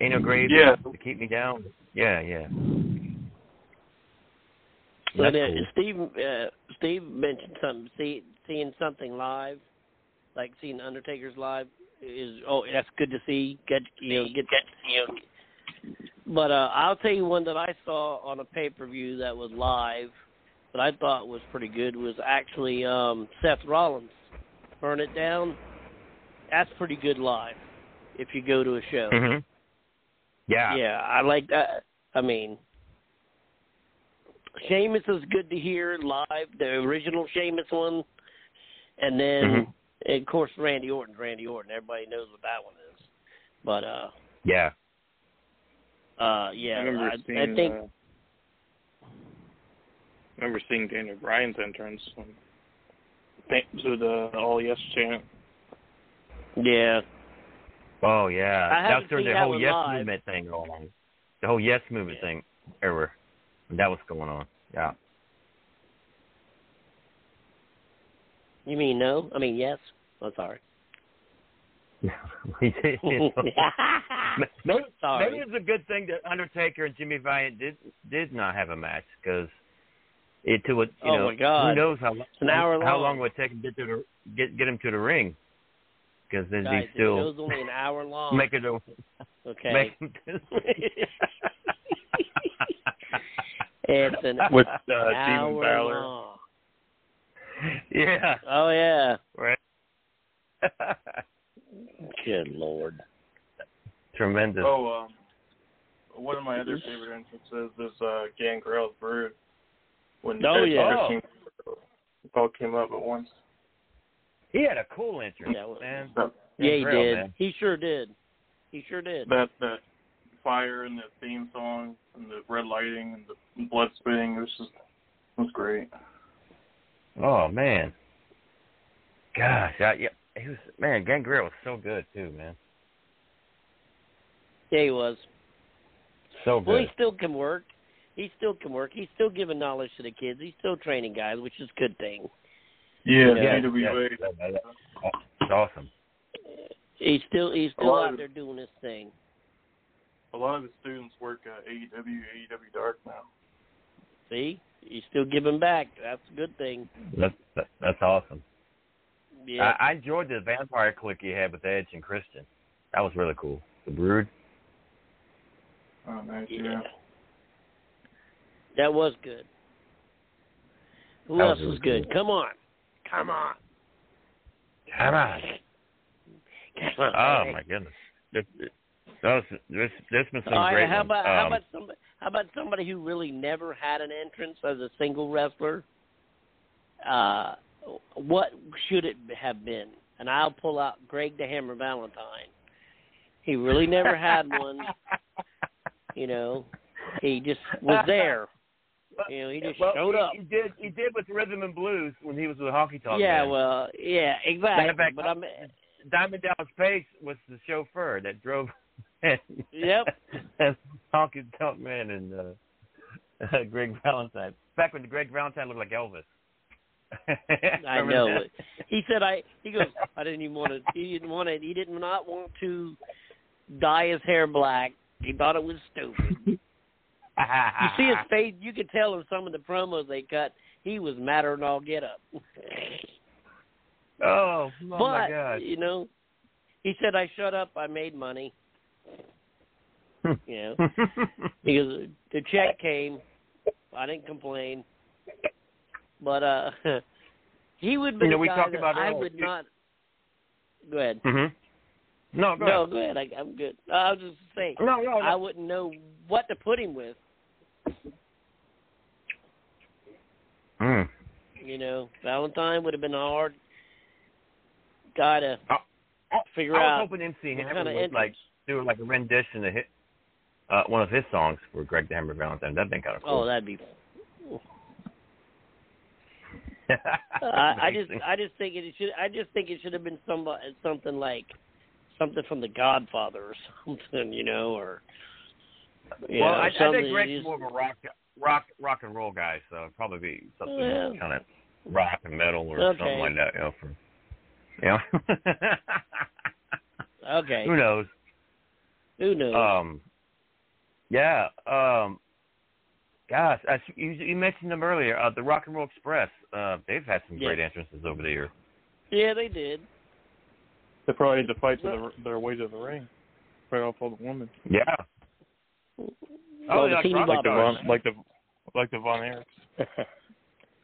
Ain't no grave Yeah. to keep me down. Yeah, yeah. So That's then cool. Steve uh, Steve mentioned something. See, seeing something live, like seeing Undertaker's live, is oh that's good to see. Get you know get you know. But uh, I'll tell you one that I saw on a pay per view that was live that I thought was pretty good was actually um, Seth Rollins. Burn it down. That's pretty good live. If you go to a show. Mhm. Yeah. Yeah, I like that. I mean, Sheamus is good to hear live, the original Sheamus one, and then Mhm. And of course Randy Orton's Randy Orton. Everybody knows what that one is. But uh, Yeah. uh, yeah, I remember I, seeing. I think uh, I remember seeing Daniel Bryan's entrance when to the All Yes chant. yeah, Oh yeah. I that was haven't during the whole Yes live. movement thing going on. The whole Yes movement Yeah. thing era. That was going on. Yeah. you mean no? I mean yes. I'm sorry. We did, you know. maybe, Sorry. maybe it's a good thing that Undertaker and Jimmy Valiant did did not have a match because it to a, you Oh, know my God. who knows how it's an hour how long. it would take to get to the get get him to the ring because then Guys, he still was only an hour long. make it a okay. make him *laughs* it's an *laughs* With, uh, Demon hour Balor. long. yeah Oh yeah. right Good lord. tremendous Oh, um, one of my other favorite entrances is uh, Gangrel's Brood. When Oh, Edge yeah. and Christian all came up at once. he had a cool entrance Yeah, well- man That, Yeah, he Gangrel, did. man. He sure did. He sure did. that that fire and the theme song and the red lighting and the blood spitting it was just it was great. oh man gosh I, yeah he was man Gangrel was so good too man Yeah, he was. so good. Well, he still can work. He still can work. He's still giving knowledge to the kids. He's still training guys, which is a good thing. Yeah, yeah, AWA. yeah, that- that- that's awesome He's still he's still out of- there doing his thing. A lot of the students work uh, at E AEW, AEW Dark now. See, he's still giving back. That's a good thing. That's that, that's awesome. Yeah. I, I enjoyed the vampire click you had with Edge and Christian. That was really cool. The Brood. Oh man, yeah. yeah. That was good. Who That was else really was good? cool. Come on. Come on. Come on. Come on. Oh my goodness. There, Those, there's, there's been some All right, great how ones. about how Um, about somebody how about somebody who really never had an entrance as a single wrestler? Uh, what should it have been? And I'll pull out Greg the Hammer Valentine. He really never had one. *laughs* You know, he just was there. You know, he just well, showed up. He did. He did with rhythm and blues when he was with Honky Tonk. Yeah, Man. well, yeah, exactly. fact, but I'm Diamond Dallas Page was the chauffeur that drove. *laughs* Yep. *laughs* Honky Tonk Man and uh, Greg Valentine. Back when Greg Valentine looked like Elvis. *laughs* I know. that? it. He said I. He goes. I didn't even want to. He didn't want to. He did not want to dye his hair black. He thought it was stupid. you see his *laughs* face. You could tell in some of the promos they cut. He was madder than all get up. *laughs* Oh, oh but my God. you know, he said I shut up. I made money. you know, because the check came. I didn't complain. But uh *laughs* he would be You know, we guy talked that about I would not. Go ahead. Mhm. No, go no, ahead. go ahead. I, I'm good. I was just saying. No, no, no. I wouldn't know what to put him with. Mm. You know, Valentine would have been a hard guy to figure out. I was out. hoping MC Hammer would like do like a rendition of hit uh, one of his songs for Greg the Hammer Valentine. That'd been kind of cool. Oh, that'd be. *laughs* I, I just, I just think it should. I just think it should have been somebody, something like something from The Godfather or *laughs* something, you know, or. You well, know, I, I think Greg's just- more of a rock, rock, rock and roll guy, so it'd probably be something Yeah. kind of rock and metal or Okay. something like that. You know, for you know. *laughs* Okay. Who knows? Who knows? Um, yeah. Um, gosh, I, you, you mentioned them earlier. Uh, the Rock and Roll Express. Uh, they've had some great Yeah. entrances over the years. yeah, they did. They probably need to fight to their, their way to the ring. Fight off all the women. Yeah. Oh, the like rock Like the. Von, like the like the Von Erichs. *laughs*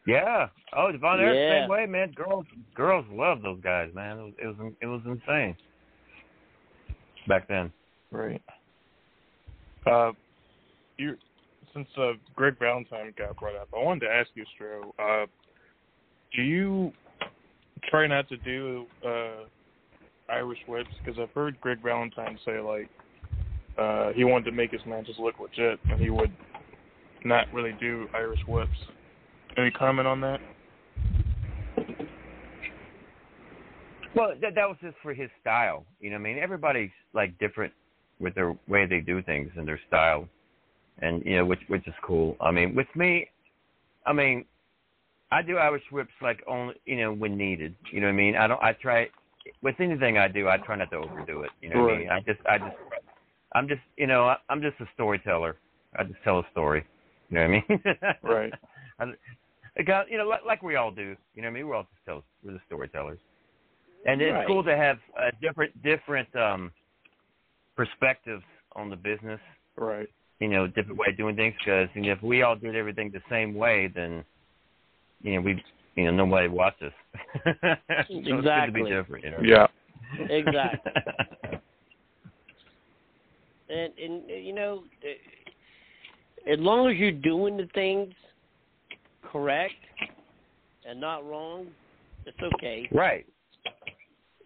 Yeah. Oh, Devon Eric, Yeah. same way, man. Girls, girls love those guys, man. It was, it was, it was insane back then. Right. Uh, you since uh, Greg Valentine got brought up, I wanted to ask you, Stro. Uh, do you try not to do uh, Irish whips? Because I've heard Greg Valentine say like uh, he wanted to make his matches look legit, and he would not really do Irish whips. Any comment on that? Well, that that was just for his style. You know, what I mean, everybody's like different with their way they do things and their style, and you know, which which is cool. I mean, with me, I mean, I do Irish whips like only you know when needed. You know what I mean? I don't. I try with anything I do. I try not to overdo it. You know what I mean? I just I just I'm just you know I, I'm just a storyteller. I just tell a story. You know what I mean? *laughs* Right. I, I got you know like, like we all do. You know what I mean? We're all just tell we're the storytellers. And it's Right. cool to have uh, different different um perspectives on the business. Right. You know, different way of doing things. Because you know, if we all did everything the same way, then you know we you know nobody would watch us. *laughs* so It's good to Exactly. be different. You know. Yeah. Exactly. *laughs* and and you know, as long as you're doing the things correct and not wrong, it's okay. right.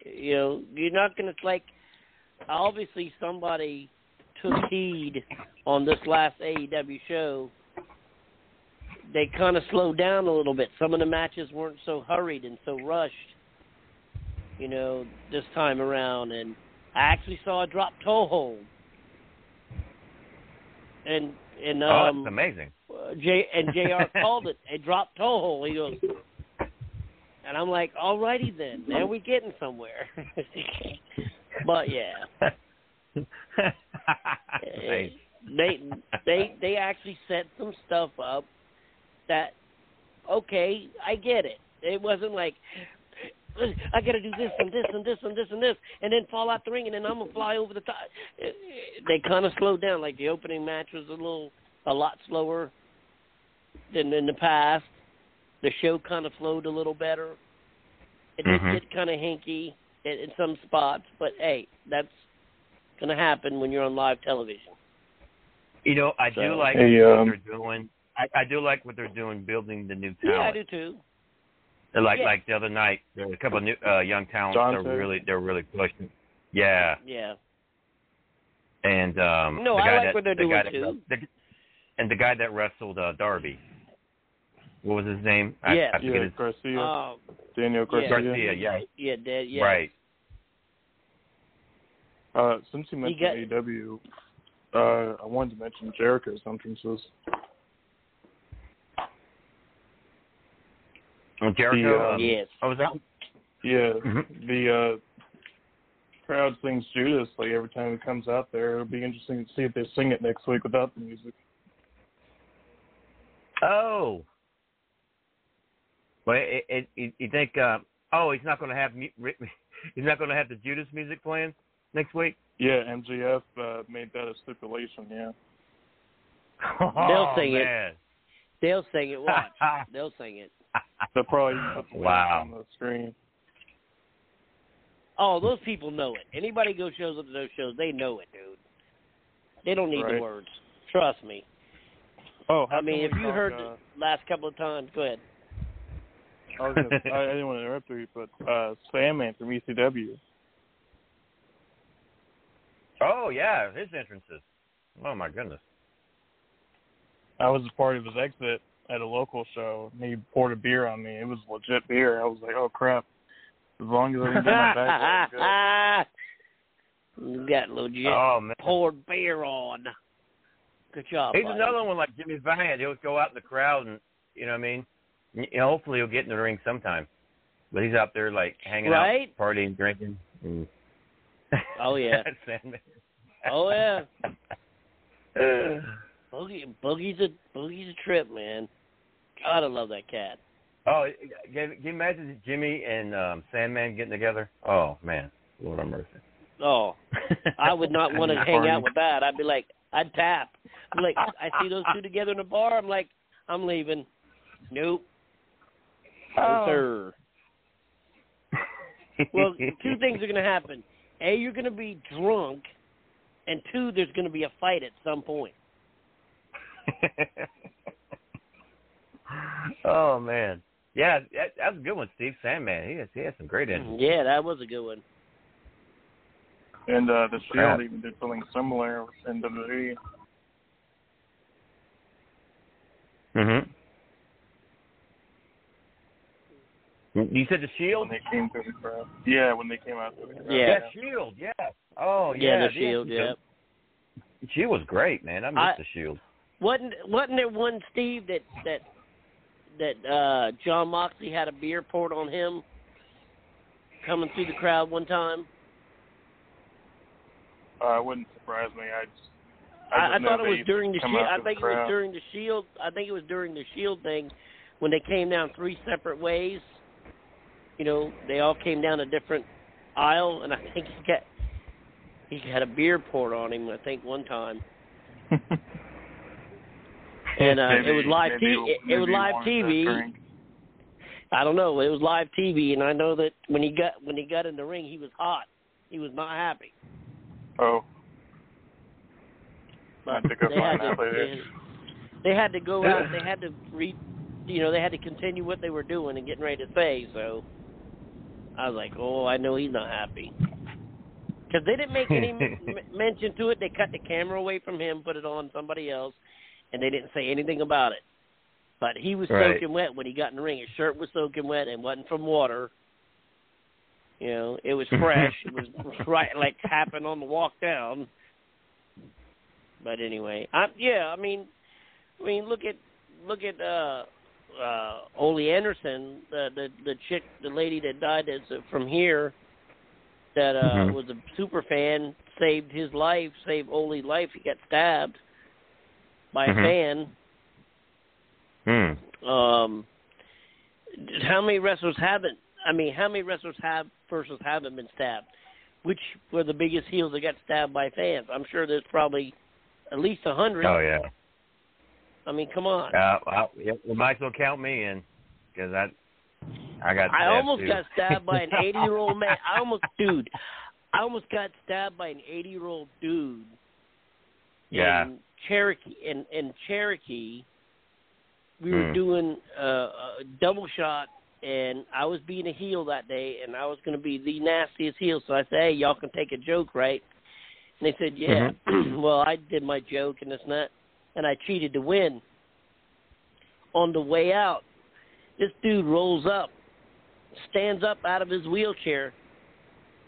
You know, you're not gonna like. Obviously, somebody took heed on this last AEW show. They kind of slowed down a little bit. Some of the matches weren't so hurried and so rushed. You know, this time around, and I actually saw a drop toe hold. And and oh, um, that's amazing. uh, J and Jr. *laughs* called it a drop toe hole. He goes, and I'm like, alrighty then, man, we getting somewhere. *laughs* but yeah, *laughs* *laughs* Nice. they they they actually set some stuff up that okay, I get it. It wasn't like I got to do this and this and this and this and this, and then fall out the ring, and then I'm gonna fly over the top. They kind of slowed down. Like the opening match was a little, a lot slower than in the past. The show kind of flowed a little better. It did Mhm. get kind of hinky in, in some spots, but hey, that's going to happen when you're on live television. You know, I do like Hey, what um, they're doing. I, I do like what they're doing, building the new talent. Yeah, I do too. They're like Yeah. like the other night, there were a couple of new, uh, young talents. Johnson. They're really they're really pushing. Yeah, Yeah. and um, No, the I guy like that, what they're the guy doing, that, The, and the guy that wrestled uh, Darby. What was his name? I, Yeah, I forget yeah, his Garcia. Oh, Daniel yeah. Garcia. Garcia. Yeah, yeah, Dad, yeah. right. Uh, since you mentioned got- AEW, uh, I wanted to mention Jericho's entrances. Oh, Jericho. The, uh, um, Yes. What was that? Yeah, Mhm. the uh, crowd sings Judas like every time he comes out there. It'll be interesting to see if they sing it next week without the music. Oh. Well, it, it, it, you think? Uh, oh, he's not going to have mu- *laughs* he's not going to have the Judas music playing next week. Yeah, MJF uh, made that a stipulation. Yeah. *laughs* oh, They'll sing it. They'll sing it. Watch. *laughs* They'll sing it. They'll probably Wow. on the screen. Oh, those people know it. Anybody go shows up to those shows, they know it, dude. They don't need the words. Trust me. Oh, I mean, can if you talk, heard uh, the last couple of times, go ahead. I, was gonna, I, I didn't want to interrupt you, but uh, Sandman from ECW. Oh yeah, his entrances. Oh my goodness. I was a part of his exit at a local show, and he poured a beer on me. It was legit beer. I was like, oh crap. As long as I didn't get my back, I *laughs* You got legit Oh man. poured beer on. Good job. He's buddy. another one like Jimmy Valiant. He'll go out in the crowd and you know what I mean. You know, hopefully he'll get in the ring sometime. But he's out there like hanging Right? out, partying, drinking. And... *laughs* Oh, yeah. Sandman. Oh yeah. *sighs* Boogie, Boogie's a Boogie's a trip, man. God, I love that cat. Oh, can, you imagine Jimmy and um, Sandman getting together? Oh man, Lord have mercy. Oh, I would not *laughs* want to hang out with that. I'd be like, I'd tap. I'm like, I see those two *laughs* together in a bar. I'm like, I'm leaving. Nope. No, Oh. sir. Well, two things are going to happen. A, you're going to be drunk, and two, there's going to be a fight at some point. *laughs* oh man, yeah, that, that's a good one, Steve Sandman. He has he has some great entries. Yeah, that was a good one. And uh, the Crap. Shield even did something similar in WWE. Mm-hmm. You said the Shield? When they came through the crowd. Yeah, when they came out through the crowd. Yeah. Shield. Yeah. Oh Yeah, yeah. the Shield, yeah. She was great, man. I missed I- the Shield. Wasn't wasn't there one Steve that that that uh Jon Moxley had a beer poured on him coming through the crowd one time? Uh, it wouldn't surprise me. I just, I, I, I thought it was during the shield. I think the it was during the shield. I think it was during the shield thing when they came down three separate ways. You know, they all came down a different aisle, and I think he got he had a beer poured on him. I think one time, *laughs* and uh, Maybe- it was live. maybe T- it, it was live TV. I don't know. It was live TV, and I know that when he got when he got in the ring, he was hot. He was not happy. Oh, But had to go they had to, they, they had to go out. They *laughs* had to re, you know, they had to continue what they were doing and getting ready to say. So I was like, oh, I know he's not happy because they didn't make any *laughs* m- mention to it. They cut the camera away from him, put it on somebody else, and they didn't say anything about it. But he was Right. soaking wet when he got in the ring. His shirt was soaking wet and wasn't from water. You know, it was fresh. it was *laughs* right like happened on the walk down. But anyway, I yeah, I mean, I mean, look at look at uh uh Ole Anderson, the the the chick, the lady that died as uh, from here, that uh Mhm. was a super fan, saved his life, saved Ole's life. He got stabbed by a Mhm. fan. Hmm. Um, how many wrestlers haven't? I mean, how many wrestlers have versus haven't been stabbed? Which were the biggest heels that got stabbed by fans? I'm sure there's probably at least a hundred. Oh yeah. I mean, come on. Uh, yeah, you might as well count me in because I I got. I almost too. got stabbed by an *laughs* 80 year old man. I almost, dude. I almost got stabbed by an 80 year old dude. Yeah. In Cherokee, in in Cherokee, we were Hmm. doing uh, a double shot, and I was being a heel that day, and I was going to be the nastiest heel. So I said, "Hey, y'all can take a joke, right?" And they said, "Yeah." *clears throat* well, I did my joke and this and that, and I cheated to win. On the way out, this dude rolls up, stands up out of his wheelchair,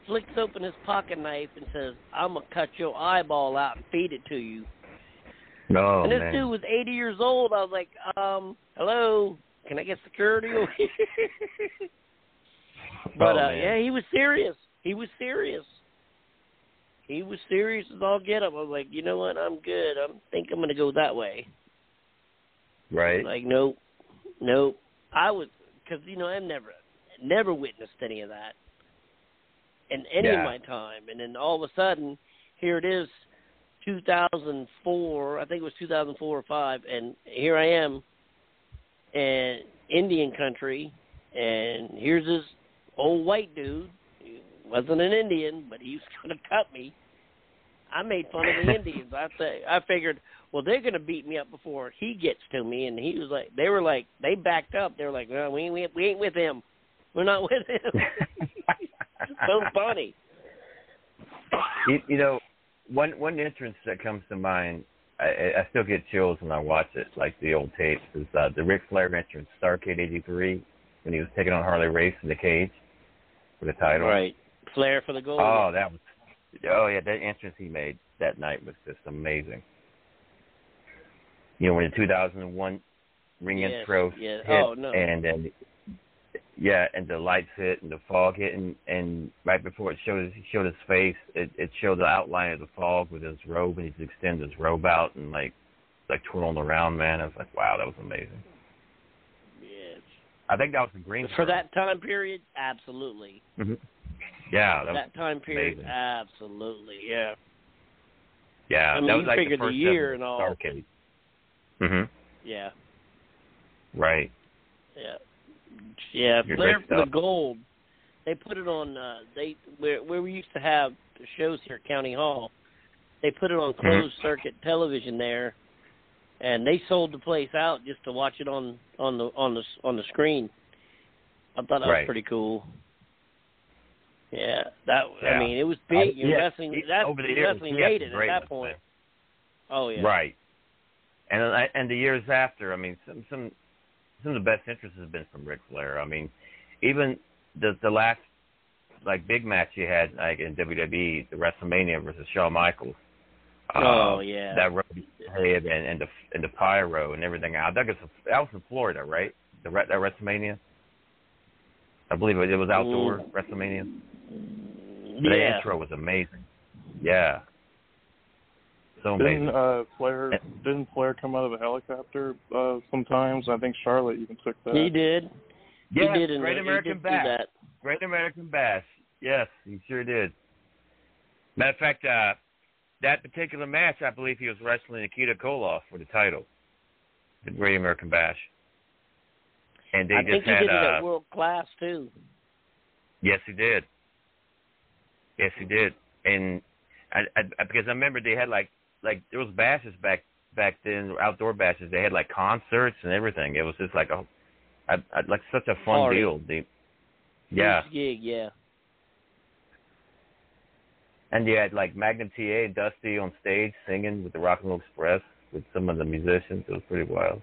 flicks open his pocket knife, and says, "I'm gonna cut your eyeball out and feed it to you." No, and this Oh, man. dude was 80 years old. I was like, um, hello, can I get security over here? *laughs* but Oh, uh, yeah, he was serious. He was serious. He was serious as all get up. I was like, you know what? I'm good. I think I'm gonna go that way. Right. Like, nope, nope. I was because you know I've never, never witnessed any of that in any Yeah. of my time, and then all of a sudden, here it is, 2004. I think it was 2004 or five, and here I am, in Indian country, and here's this old white dude. Wasn't an Indian, but he was *laughs* going to cut me. I made fun of the *laughs* Indians. I say I figured, well, they're going to beat me up before he gets to me, and he was like, they were like, they backed up. They were like, no, we ain't, we ain't- with him. We're not with him. *laughs* so funny. you, you know, one one entrance that comes to mind, I, I I still get chills when I watch it, like the old tapes, is uh, the Ric Flair entrance, Starcade '83, when he was taking on Harley Race in the cage for the title. Right. Flair for the goal. Oh, that was. Oh yeah, that entrance he made that night was just amazing. You know, when the 2001 ring Yes, intro yes. hit, Oh, no. and then yeah, and the lights hit and the fog hit, and and right before it showed he showed his face, it it showed the outline of the fog with his robe, and he's extended his robe out and like like twirling around, man. I was like, wow, that was amazing. Yes. I think that was the green For that time period, absolutely. hmm Yeah, that, that, time period, amazing. absolutely, yeah. yeah. I mean, that you was like figure the the first year ever and all. Mhm. Yeah, Right. yeah, yeah. You're great for the gold. They put it on. uh They where where we used to have the shows here at County Hall. They put it on Mhm. closed circuit television there, and they sold the place out just to watch it on on the on the on the screen. I thought that Right. was pretty cool. Yeah, that I mean it was big. I- yeah, wrestling that over the years, wrestling made it at that point. Oh yeah. Right. And and the years after, I mean, some some some of the best interest has been from Ric Flair. I mean, even the the last like big match he had like in WWE, the WrestleMania versus Shawn Michaels. Oh, uh, yeah. That road head and and the and the pyro and everything. I think it's that was in Florida, right? The that WrestleMania. I believe it, it was outdoor Mm. WrestleMania. But The Yeah. intro was amazing. Yeah. So amazing. Didn't uh, Flair didn't Flair come out of a helicopter uh, sometimes? I think Charlotte even took that. He did. Yes, he did. Great the- American he did do Bash. that. Great American Bash. Yes, he sure did. Matter of fact, uh, that particular match, I believe he was wrestling Nikita Koloff for the title, the Great American Bash. And they I just think he had, did it uh, at world class too. yes, he did. Yes, he did. And I, I, because I remember they had like, like there was bashes back back then, outdoor bashes. They had like concerts and everything. It was just like a, I, I, like such a fun Party. deal. They, yeah. Gig, yeah. And you had like Magnum TA and Dusty on stage singing with the Rock and Roll Express with some of the musicians. It was pretty wild.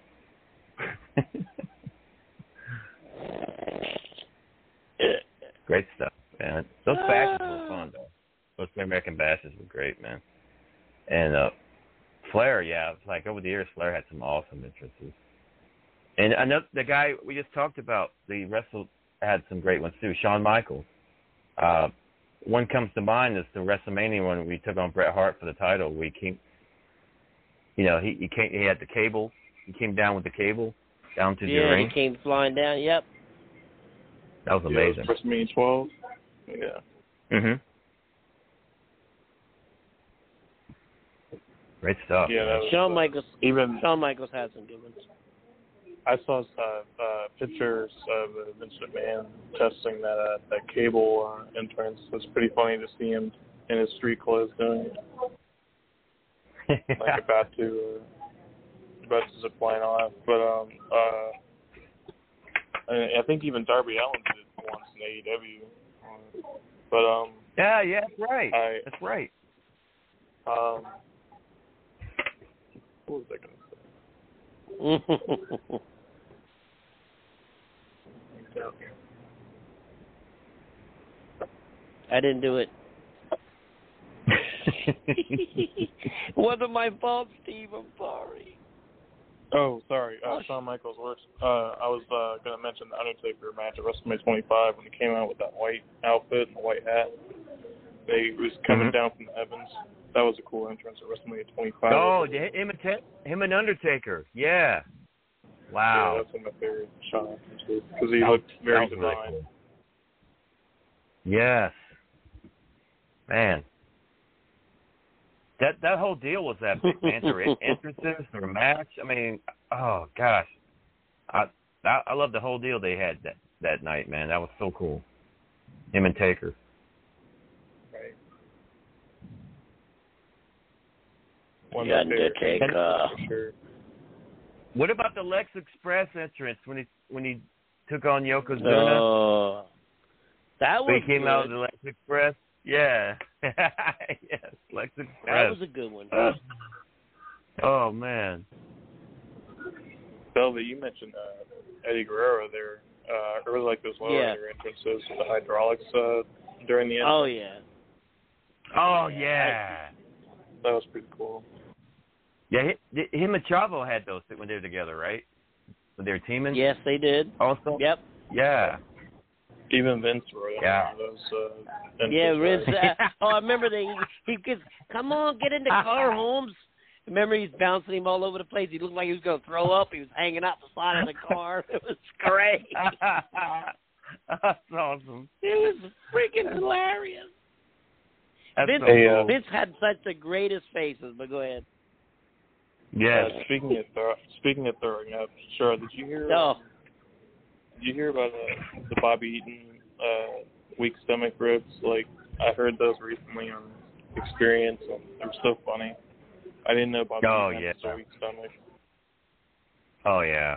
*laughs* great stuff, man. Those bashes were fun though. Those American bashes were great, man. And uh Flair, yeah, it's like over the years Flair had some awesome entrances. And another the guy we just talked about, the wrestle had some great ones too. Shawn Michaels. Uh one comes to mind is the WrestleMania when we took on Bret Hart for the title. We came, you know, he he came, he had the cable. He came down with the cable down to the ring. yeah, he came flying down. Yep. That was amazing. was WrestleMania 12. Yeah. Mhm. Great stuff. Yeah, that was, Shawn uh, Michaels. Even Shawn Michaels had some good ones. I saw uh, uh, pictures of uh, Vince McMahon testing that uh, that cable uh, entrance. It's pretty funny to see him in his street clothes doing it, like about to uh, about to zip line off. But um, uh, I, I think even Darby Allin did it once in AEW. But um, Yeah, yeah, that's right. I That's right. um, what was I gonna say? I didn't do it. *laughs* *laughs* Wasn't my fault, Steve. I'm sorry. Oh, sorry. Uh, Shawn Michaels works. Uh, I was uh, going to mention the Undertaker match at WrestleMania 25 when he came out with that white outfit and the white hat. They he was coming Mhm. down from the heavens. That was a cool entrance at WrestleMania 25. Oh, the- him and Ted, him and Undertaker. Yeah. Yeah, Wow. that's one of my favorite Shawn entrances because he That looked very that was really divine. cool. Yes. Man. That that whole deal was that big *laughs* man. Entrances, their match. I mean, oh gosh, I, I I love the whole deal they had that that night, man. That was so cool. Him and Taker. Right. One The of my favorite Undertaker. sure. What about the Lex Express entrance when he when he took on Yokozuna? Oh, that When was he came good. out of the Lex Express. Yeah. *laughs* yes, Lex Express. that was a good one. *sighs* Oh man. Velvet, you mentioned uh, Eddie Guerrero there. Uh, I really like those lower Yeah. entrances with the hydraulics uh, during the entrance. Oh yeah. Oh yeah. That was pretty cool. Yeah, him and Chavo had those when they were together, right? When they were teaming. Yes, they did. Also. Yep. Yeah. Even Vince were Yeah. those. Uh, Yeah, entrances. Riz. Uh, *laughs* oh, I remember they. He gets, come on, get in the car, *laughs* Holmes. Remember, he's bouncing him all over the place. He looked like he was going to throw up. He was hanging out the side of the car. *laughs* It was great. That's awesome. It was freaking hilarious. That's Vince, so cool. Vince had such the greatest faces. But go ahead. Yes. Uh, speaking of throw, speaking of throwing up, sure. Did you hear? No. Did you hear about uh, the Bobby Eaton uh, weak stomach ribs? Like I heard those recently on Experience, and they're so funny. I didn't know Bobby Oh, Eaton had a weak stomach. Oh yeah.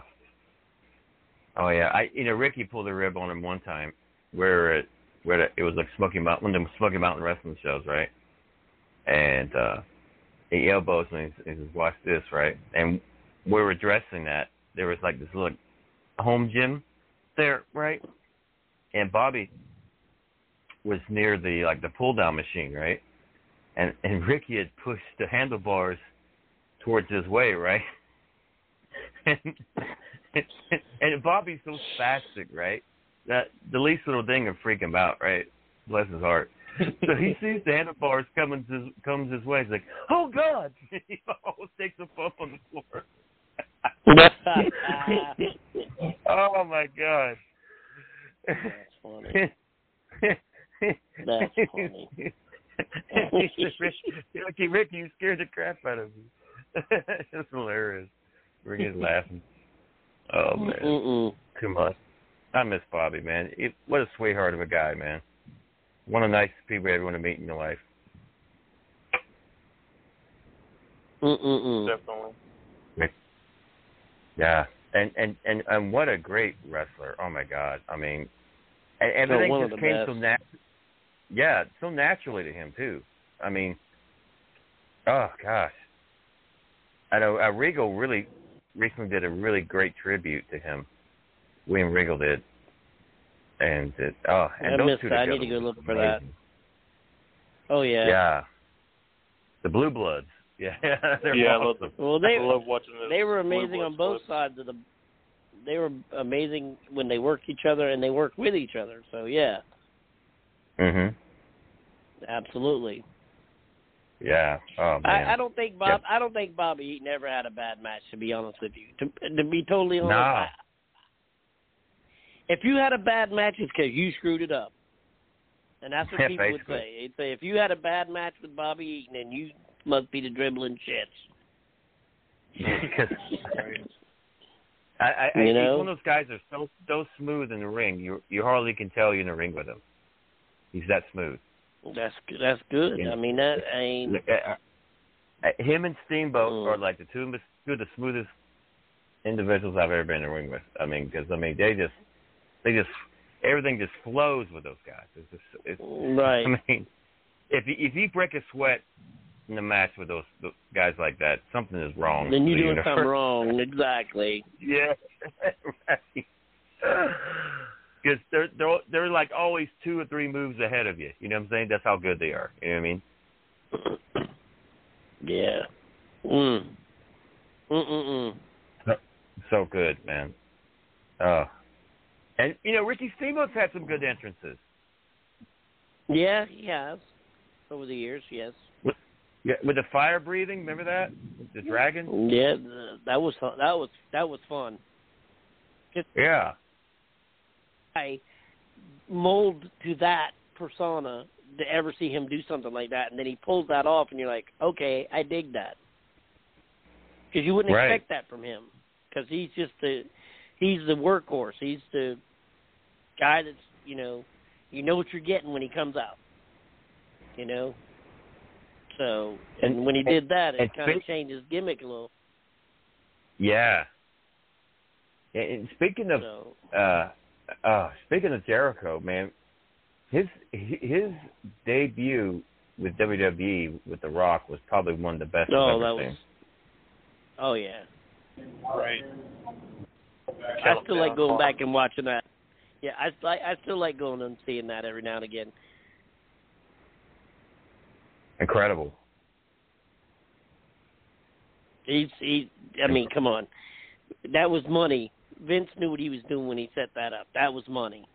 Oh yeah. I you know Ricky pulled a rib on him one time where it where it was like Smoky Mountain one of them Smoky Mountain wrestling shows, right? And uh he elbows me and he says, Watch this, right? And we were dressing that, there was like this little home gym there, right? And Bobby was near the like the pull down machine, right? And and Ricky had pushed the handlebars towards his way, right? *laughs* and, and Bobby's so spastic, right? That the least little thing would freak him out, right? Bless his heart. So he *laughs* sees the handlebars coming his, comes his way. He's like, "Oh God!" *laughs* he almost takes a bump on the floor. Oh my God! That's funny. That's funny. *laughs* he said, Ricky, Ricky, you scared the crap out of me. *laughs* it's hilarious. We're just laughing. Oh man, Mm-mm. too much. I miss Bobby, man. It, what a sweetheart of a guy, man. One of the nicest people you ever want to meet in your life. Mm-mm-mm. Definitely. Yeah, and and and and what a great wrestler. Oh my God. I mean, and everything of just came best. so nat. Yeah, so naturally to him too. I mean, oh gosh. I know uh, Regal really recently did a really great tribute to him. William Regal did, and it, oh, and I those two that. I together need to go look for that. Oh yeah. Yeah. The Blue Bloods. Yeah, *laughs* they're Yeah, I love awesome. Well, they I love watching this. they were amazing on both clip. sides of the. They were amazing when they worked each other and they worked with each other. So yeah, Mhm. absolutely. Yeah. Oh man. I, I don't think Bob. I don't think Bobby Eaton ever had a bad match. To be honest with you, to to be totally honest, No. I- if you had a bad match, it's because you screwed it up, and that's what *laughs* Yeah, people would say. They'd say if you had a bad match with Bobby Eaton, and you must be the dribbling shits. Because *laughs* I, I, I You know? one of those guys are so so smooth in the ring. You you hardly can tell you're in the ring with him. He's that smooth. That's good. That's good. Yeah. I mean, that ain't. Uh, uh, him and Steamboat Mm. are like the two, mis- two of the smoothest individuals I've ever been in the ring with. I mean, because I mean they just they just everything just flows with those guys. It's just it's, Right. *laughs* I mean, if you, if you break a sweat in a match with those, those guys like that, something is wrong. Then you're the doing something wrong. Exactly. *laughs* Yeah, right. Because they're they're they're like always two or three moves ahead of you. You know what I'm saying? That's how good they are. You know what I mean? Yeah. Mm. Mm mm mm. So good, man. Oh, and you know Ricky Steamboat's had some good entrances. Yeah, he has. Over the years, yes. With, yeah, with the fire breathing, remember that? The dragon. Yeah, that was fun. That was that was fun. Yeah. I mold to that persona to ever see him do something like that, and then he pulls that off, and you're like, okay, I dig that. Because you wouldn't Right. expect that from him, because he's just the he's the workhorse. He's the guy that's you know you know what you're getting when he comes out. You know. So and, And- when he did that, it kind of changed his gimmick a little. Yeah. And and speaking of So uh, uh, speaking of Jericho, man, his his debut with WWE with The Rock was probably one of the best Oh, I've that ever was. Oh yeah. Right. I still like going back and watching that. Yeah, I I, I still like going and seeing that every now and again. Incredible. He's he. I mean, come on, that was money. Vince knew what he was doing when he set that up. That was money.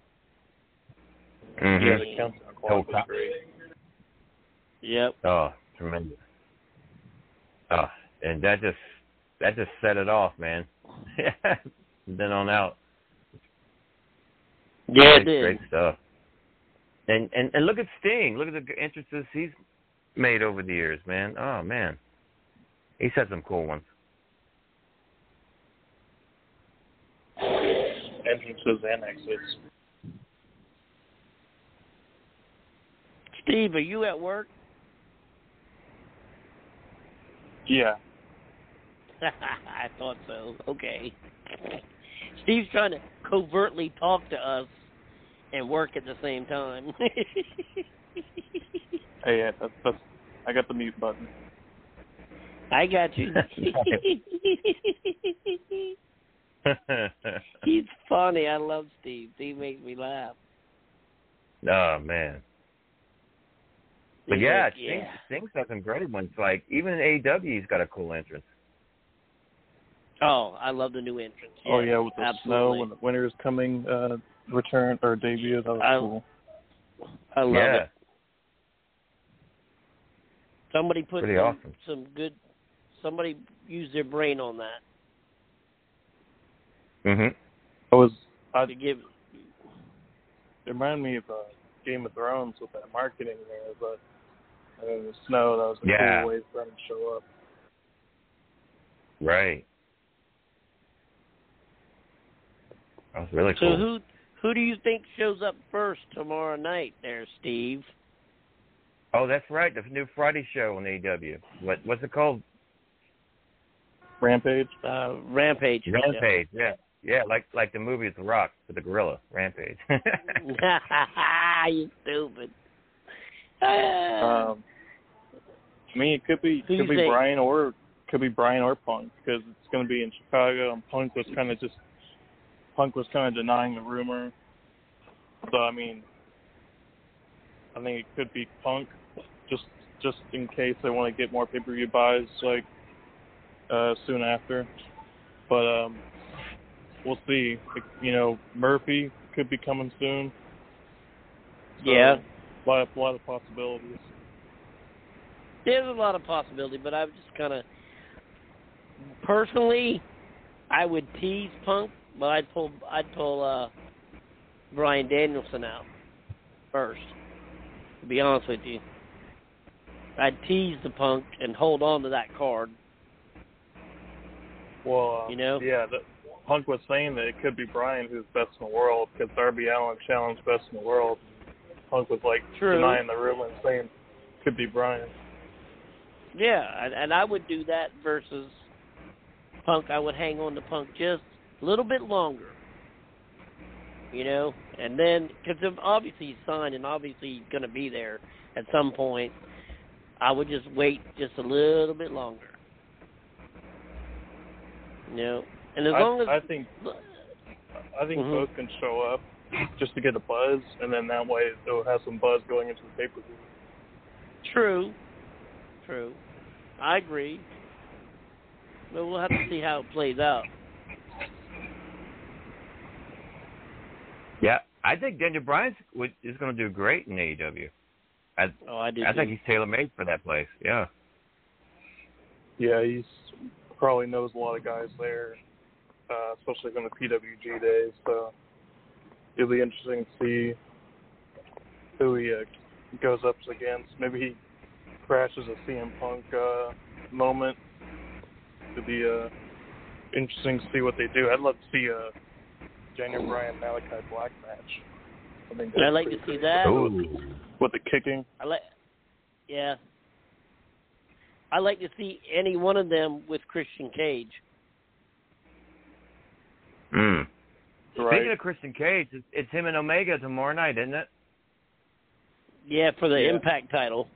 Mhm. Yeah, the countdown clock was great. Yep. Oh, tremendous. Oh, and that just that just set it off, man. *laughs* then on out. Yeah, it great, did. great stuff. And and and look at Sting. Look at the entrances he's made over the years, man. Oh man, he's had some cool ones. Entrances and exits. Steve, are you at work? Yeah. *laughs* I thought so. Okay. Steve's trying to covertly talk to us and work at the same time. *laughs* Hey, yeah, that's that's. I got the mute button. I got you. *laughs* *laughs* He's funny. I love Steve. He makes me laugh. oh man. But He's yeah, like, Sting, yeah. Sting's got some great ones. Like even in AEW, he's got a cool entrance. Oh, I love the new entrance. oh yeah, with the snow absolutely. when the winter is coming, uh, return or debut. That was I- cool. I love yeah. it. Somebody put Pretty some, awesome. some good. Somebody used their brain on that Mhm. I was. I to give. it reminded me of uh, Game of Thrones with that marketing there, but and then the snow. That was a Yeah. cool way for them to show up. Right. That was really So cool. who who do you think shows up first tomorrow night, there, Steve? Oh, that's right. The new Friday show on AEW. What what's it called? Rampage. Uh, Rampage. Rampage. Yeah. Yeah, like like the movie with The Rock with the gorilla. Rampage. *laughs* you stupid. Um, I mean, it could be Who could be think? Brian or could be Brian or Punk because it's going to be in Chicago, and Punk was kind of just Punk was kind of denying the rumor. So I mean, I think it could be Punk, just just in case they want to get more pay per view buys like uh soon after. But um, we'll see. You know, Murphy could be coming soon. So, Yeah. a lot, a lot of possibilities. There's a lot of possibility, but I was just kind of personally, I would tease Punk, but I'd pull I'd pull uh Brian Danielson out first. To be honest with you, I'd tease the Punk and hold on to that card. Well, uh, You know? yeah, that, Punk was saying that it could be Brian who's best in the world because Darby Allin challenged best in the world. Punk was like True. denying the rumor and saying it could be Brian. Yeah, and, and I would do that versus Punk. I would hang on to Punk just a little bit longer. You know, and then because obviously he's signed and obviously he's going to be there at some point. I would just wait just a little bit longer. You know, and as I, long as I think I think Mhm. both can show up just to get a buzz, and then that way they'll have some buzz going into the pay per view. True. True. I agree. But we'll have to see how it plays out. Yeah, I think Daniel Bryan is going to do great in AEW. I, Oh, I do. I think he's tailor made for that place. Yeah. Yeah, he's probably knows a lot of guys there, uh, especially from the PWG days. So it'll be interesting to see who he uh, goes up against. Maybe he crashes a CM Punk uh, moment. It'll be uh, interesting to see what they do. I'd love to see a Daniel Bryan Malakai Black match. I think I'd like to see great. that. With the kicking. I like. Yeah. I like to see any one of them with Christian Cage. Mm. Right. Speaking of Christian Cage, it's, it's him and Omega tomorrow night, isn't it? Yeah, for the Yeah. Impact title.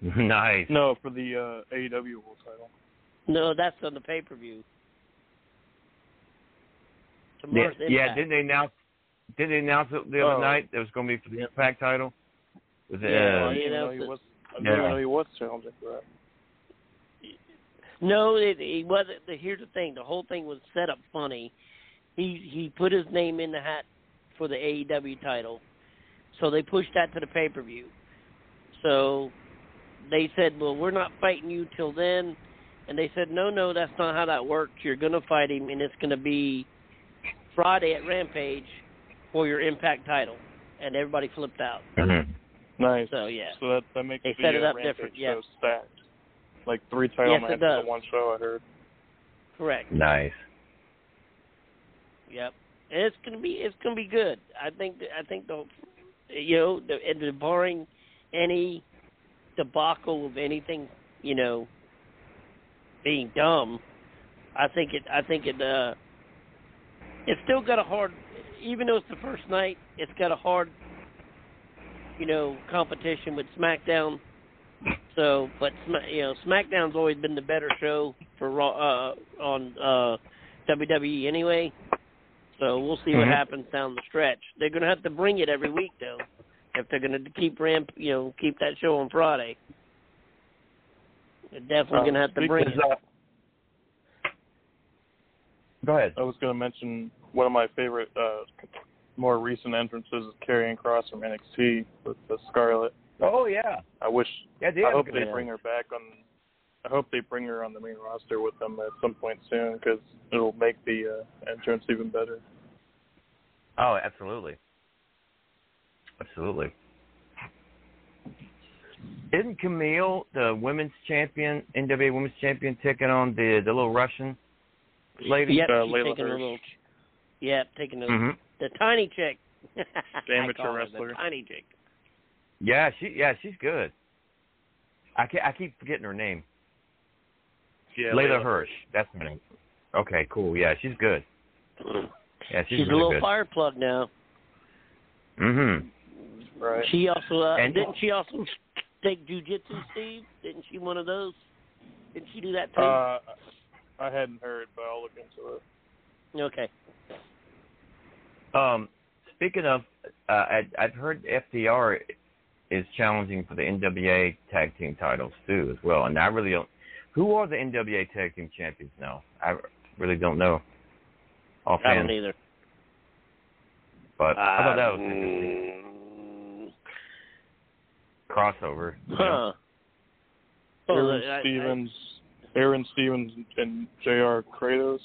*laughs* nice. No, for the uh, AEW World Title. No, that's on the pay per view. Yeah, Tomorrow's yeah, Impact. didn't they announce? Didn't they announce it the other Oh. night? It was going to be for the Impact title. Was it? Yeah, uh, I didn't you know, know he so- was. I Yeah. didn't know he was challenging for that. No, it, he wasn't. The, here's the thing: the whole thing was set up funny. He he put his name in the hat for the AEW title, so they pushed that to the pay per view. So they said, "Well, we're not fighting you till then," and they said, "No, no, that's not how that works. You're gonna fight him, and it's gonna be Friday at Rampage for your Impact title." And everybody flipped out. mhm. Nice. So yeah, So that that makes They the set it uh, up Rampage different, yeah. show stacked. Like three title Yes, matches in one show. I heard. correct. Nice. Yep, and it's gonna be it's gonna be good. I think I think the you know the, and the barring any debacle of anything you know being dumb, I think it I think it uh it's still got a hard even though it's the first night, it's got a hard you know competition with SmackDown. So, but you know, SmackDown's always been the better show for Raw uh, on uh, WWE anyway. So we'll see what Mhm. happens down the stretch. They're going to have to bring it every week though, if they're going to keep ramp, you know, keep that show on Friday. They're definitely Um, going to have to bring of it. that, Go ahead. I was going to mention one of my favorite, uh, more recent entrances is Karrion Kross from NXT with the Scarlett. Oh yeah. I wish. Yeah, they I hope they bring her back on. I hope they bring her on the main roster with them at some point soon because it'll make the uh, entrance even better. Oh, absolutely. Absolutely. Isn't Kamille the women's champion, NWA women's champion, taking on the the little Russian lady? Yep, uh, she's Leyla taking a Hirsch. little. Yep, taking a Mhm. the tiny chick. *laughs* The I amateur call her wrestler. The tiny chick. Yeah, she yeah she's good. I ca I keep forgetting her name. Yeah, Leyla Hirsch. That's her name. Okay, cool. Yeah, she's good. Yeah, she's, She's, a little good. fire plug now. Mhm. Right. She also uh, And- didn't she also take jujitsu, Steve? Didn't she one of those? Didn't she do that too? Uh, I hadn't heard, but I'll look into it. okay. Um, speaking of, uh, I, I've heard FTR is challenging for the NWA tag team titles too, as well. And I really don't. Who are the NWA tag team champions now? I really don't know. I Offhand, don't either. but I thought that was interesting crossover. you know? Huh. Well, Aron I- I- Stevens, Aron Stevens, and JR Kratos.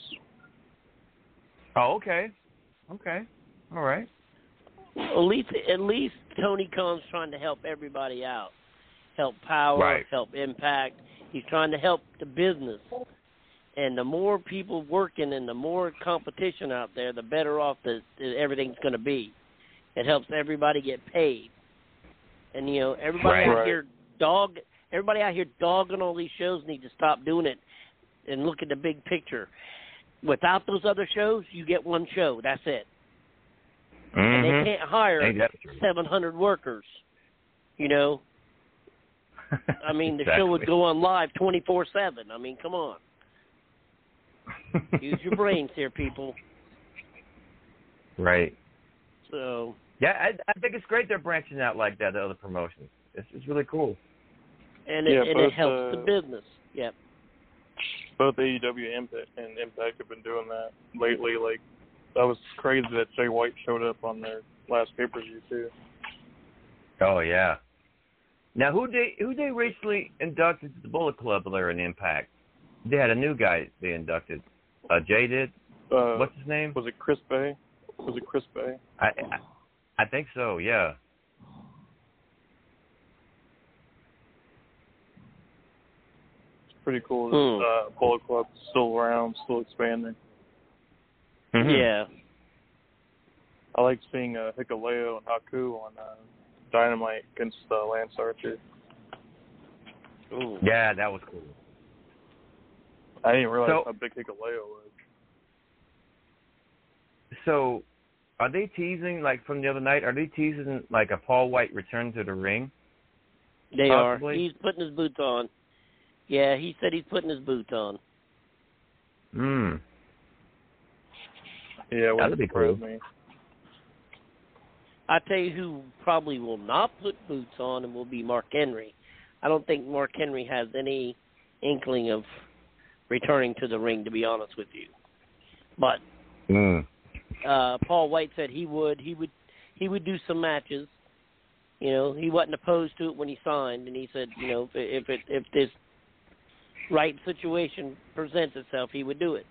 Oh, okay, okay, all right. At least, at least Tony Khan's trying to help everybody out. Help Power, Right. help Impact. He's trying to help the business. And the more people working and the more competition out there, the better off that that everything's going to be. It helps everybody get paid. And you know, everybody Right. out here dog everybody out here dogging all these shows need to stop doing it and look at the big picture. Without those other shows, you get one show. That's it. And Mhm. they can't hire true? 700 workers. You know, *laughs* I mean, the show would go on live 24/7. I mean, come on. Use your brains here, people. Right. So, Yeah, I, I think it's great they're branching out like that to other promotions. It's, it's really cool. And it, Yeah, and it both, helps uh, the business. Yep. Both AEW and Impact, and Impact have been doing that lately. Like that was crazy that Jay White showed up on their last pay per view too. Oh yeah. Now who they who they recently inducted to the Bullet Club there in Impact? They had a new guy they inducted. Uh, Jay did. Uh, What's his name? Was it Chris Bey? Was it Chris Bey? I, I I think so. Yeah. Pretty cool. That Uh, Bullet Club's still around, still expanding. Mhm. Yeah. I like seeing uh, Hikuleo and Haku on uh, Dynamite against uh, Lance Archer. Ooh. Yeah, that was cool. I didn't realize So- how big Hikuleo was. So, are they teasing like from the other night? Are they teasing like a Paul White return to the ring? They Possibly. are. He's putting his boots on. Yeah, he said he's putting his boots on. Hmm. Yeah, That'd be cool. Me. I tell you who probably will not put boots on and will be Mark Henry. I don't think Mark Henry has any inkling of returning to the ring, to be honest with you. But Hmm. uh Paul White said he would he would he would do some matches. You know, he wasn't opposed to it when he signed, and he said, you know, if if it if this right situation presents itself, he would do it.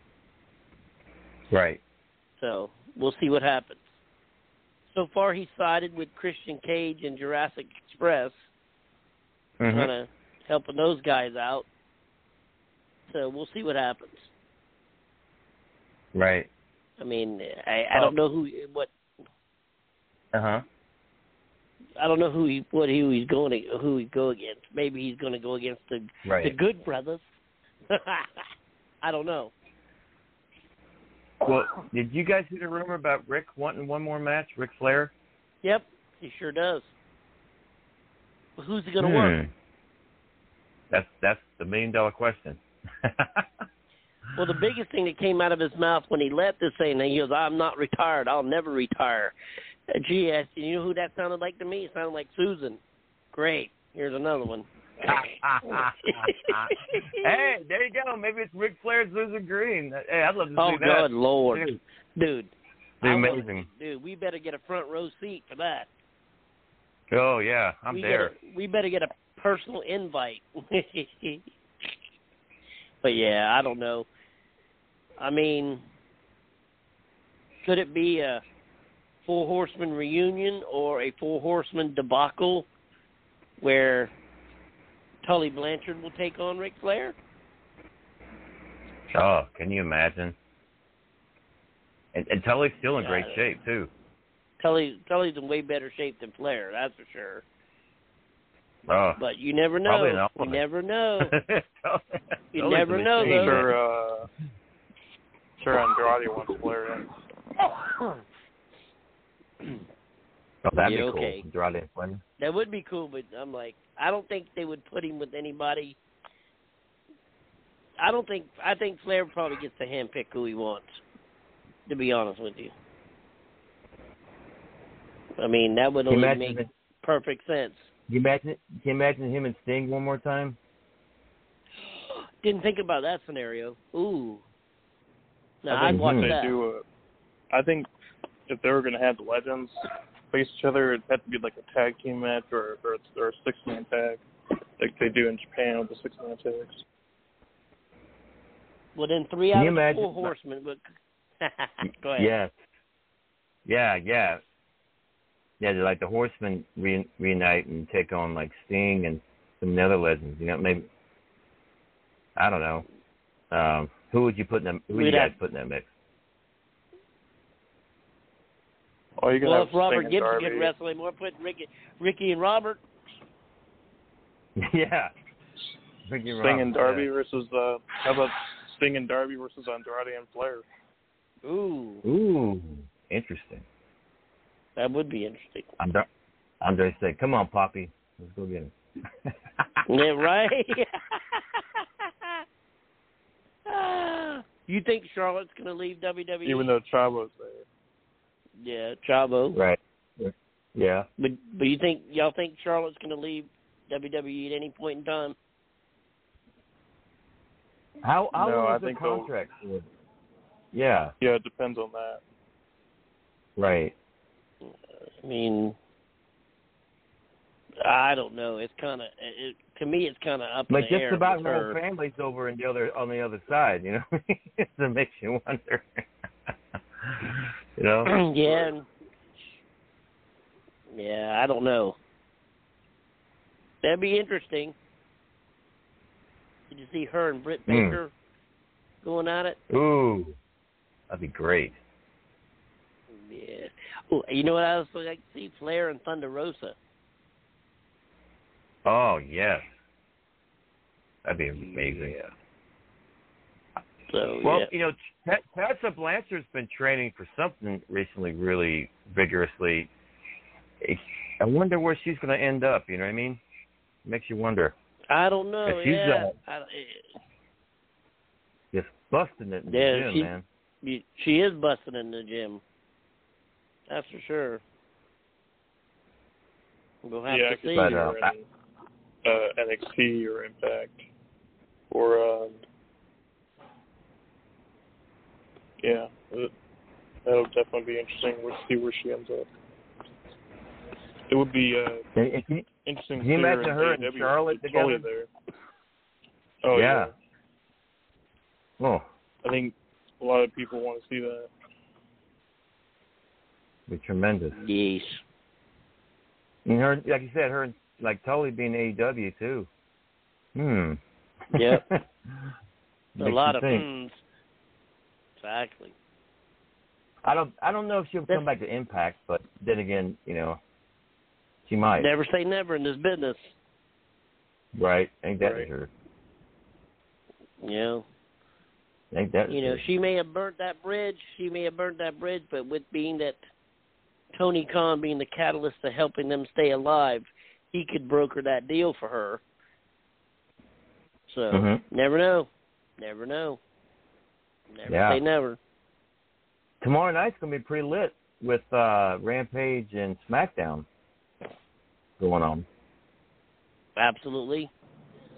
Right. So we'll see what happens. So far, he sided with Christian Cage and Jurassic Express, Mhm. kind of helping those guys out. So we'll see what happens. Right. I mean, I, I don't know who what Uh huh. I don't know who he what who he's going to who he go against. Maybe he's going to go against the Right. the Good Brothers. *laughs* I don't know. Well, did you guys hear the rumor about Ric wanting one more match? Ric Flair. Yep, he sure does. But who's he going to work? Hmm. That's that's the million dollar question. *laughs* Well, the biggest thing that came out of his mouth when he left this thing, he goes, "I'm not retired. I'll never retire." *laughs* I, you know who that sounded like to me? It sounded like Susan. Great. Here's another one. *laughs* hey, there you go. Maybe it's Ric Flair, Susan Green. Hey, I'd love to oh see that. Oh, good lord, Dude, dude. be I wanna- amazing. dude, we better get a front row seat for that. Oh yeah, I'm we there. We better get a personal invite. *laughs* but yeah, I don't know. I mean, could it be a four horseman reunion or a four horseman debacle where Tully Blanchard will take on Ric Flair? Oh, can you imagine? And, and Tully's still in great shape too. Tully Tully's in way better shape than Flair, that's for sure. Oh, But you never Probably an know. You never know. *laughs* You Tully's never know, though. Sure, uh, sure Andrade wants Flair in. *laughs* Oh, that'd Yeah, be okay. cool. Andrade and That would be cool, but I'm like, I don't think they would put him with anybody. I don't think. I think Flair probably gets to handpick who he wants. To be honest with you, I mean that would only make it? perfect sense. Can you imagine? Can you imagine him and Sting one more time? *gasps* Didn't think about that scenario. Ooh, no, I I'd think watch they that. do a, I think if they were going to have the legends face each other, it'd have to be like a tag team match or or, or a six man tag, like they do in Japan with the six man tags. Well, then three Can out of imagine- four horsemen. But *laughs* go ahead. Yes. Yeah, yeah. Yeah, they're like the Horsemen re- reunite and take on like Sting and some other legends. You know, maybe I don't know. Um, Who would you put in that? Who would We'd you guys have- put in that mix? Oh, you can well, have if Robert Sting and Gibson Darby. could wrestle him, we're putting Ricky, Ricky and Robert. *laughs* yeah. Ricky Sting Rollins, and Darby yeah. versus uh, how about Sting and Darby versus Andrade and Flair? Ooh, Ooh, interesting. that would be interesting. Andre, Andre said, "Come on, Poppy, let's go get him." *laughs* Yeah, right. *laughs* you think Charlotte's going to leave WWE? Even though Chavo's there. Yeah, Chavo. Right. Yeah. But but you think y'all think Charlotte's going to leave WWE at any point in time? How how No, long I is the think they'll- contract? Yeah. Yeah, it depends on that. Right. I mean, I don't know. It's kind of it, to me. It's kind of up But in the just air. about with her her. whole family's over in the other on the other side, you know. *laughs* it makes you wonder. *laughs* you know. *clears throat* yeah. and- Yeah, I don't know. That'd be interesting. Did you see her and Britt Hmm. Baker going at it? Ooh, that'd be great. Yeah. Oh, you know what else I'd like to see? Flair and Thunder Rosa. Oh yes, that'd be amazing. So Well, yeah. you know, T- Tessa Blanchard's been training for something recently, really vigorously. I wonder where she's going to end up. You know what I mean? Makes you wonder. I don't know. If she's, yeah. uh, I, Just busting it in Yeah, the gym, she- man. you- she is busting in the gym. That's for sure. We'll have yeah, to see. see But, her uh, in uh, NXT or Impact, or um, yeah, it, that'll definitely be interesting. We'll see where she ends up. It would be uh, And- and can you- interesting. Can you to see her imagine her and AEW. Charlotte It's totally together? There. Oh Yeah. yeah. Oh, I think a lot of people want to see that. be tremendous. Yes. And her, like you said, her and like totally being AEW too. Hmm. Yep. *laughs* A lot of think. Exactly. I don't. I don't know if she'll come back to Impact, but then again, you know, she might. Never say never in this business. Right? Ain't that Right. You know. Ain't that You know, sure? she may have burnt that bridge. She may have burnt that bridge, but with being that Tony Khan being the catalyst to helping them stay alive, he could broker that deal for her. So Mhm. never know, never know, never Yeah. say never. Tomorrow night's gonna be pretty lit with uh Rampage and SmackDown going on. Absolutely,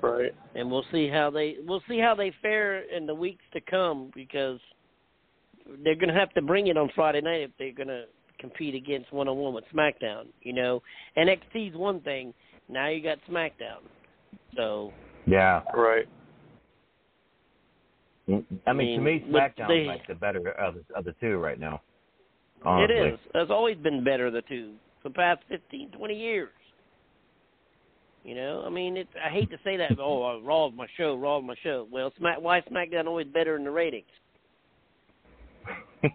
Right. and we'll see how they we'll see how they fare in the weeks to come because they're going to have to bring it on Friday night if they're going to compete against one on one with SmackDown. You know, NXT's one thing. Now you got SmackDown, so Yeah. Right. I mean, to me, SmackDown's they- like the better of the, of the two right now. it Honestly. is. It's always been better the two for the past fifteen, twenty years. You know, I mean, it, I hate to say that. Oh, uh, Raw is my show. Raw is my show. Well, Smack, why is SmackDown always better in the ratings? *laughs*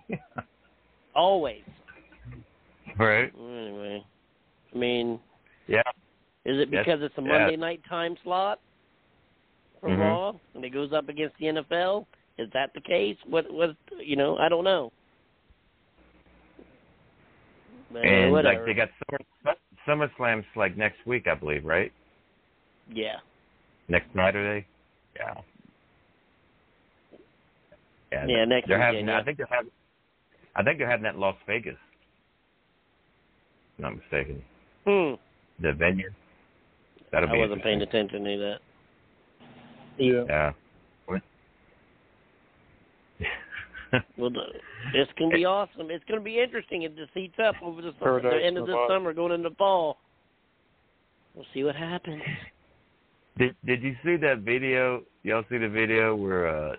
Always. right. Anyway, I mean, Yeah. is it Yes, because it's a yes. Monday night time slot for Mhm. Raw and it goes up against the NFL? Is that the case? What what you know? I don't know. But, uh, and whatever. like they got Summer SummerSlam's like next week, I believe, right? yeah. Next Saturday. Yeah. Yeah, Yeah, next they're having. yeah. I think they're having. I think they're having that in Las Vegas. If I'm not mistaken. Hmm. The venue. That'll I be wasn't paying attention to that. Yeah. Yeah. *laughs* Well, the- it's gonna be awesome. It's gonna be interesting if this heats up over the, summer, Paradise the end of the Nevada. summer, going into fall. We'll see what happens. Did Did you see that video? Y'all see the video where uh,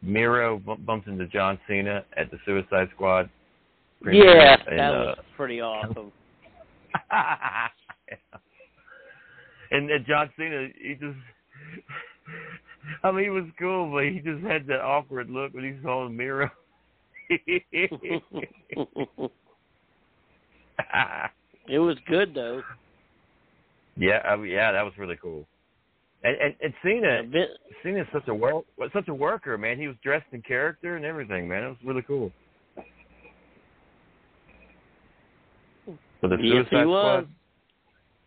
Miro bu- bumps into John Cena at the Suicide Squad? Yeah, And, that uh, was pretty awesome. *laughs* and uh, John Cena, he just I mean, he was cool, but he just had that awkward look when he saw the mirror. *laughs* it was good though. Yeah, I mean, yeah, that was really cool. And and, and Cena, Cena's such a work, such a worker, man. He was dressed in character and everything, man. It was really cool. For the yes, Suicide he was. Squad.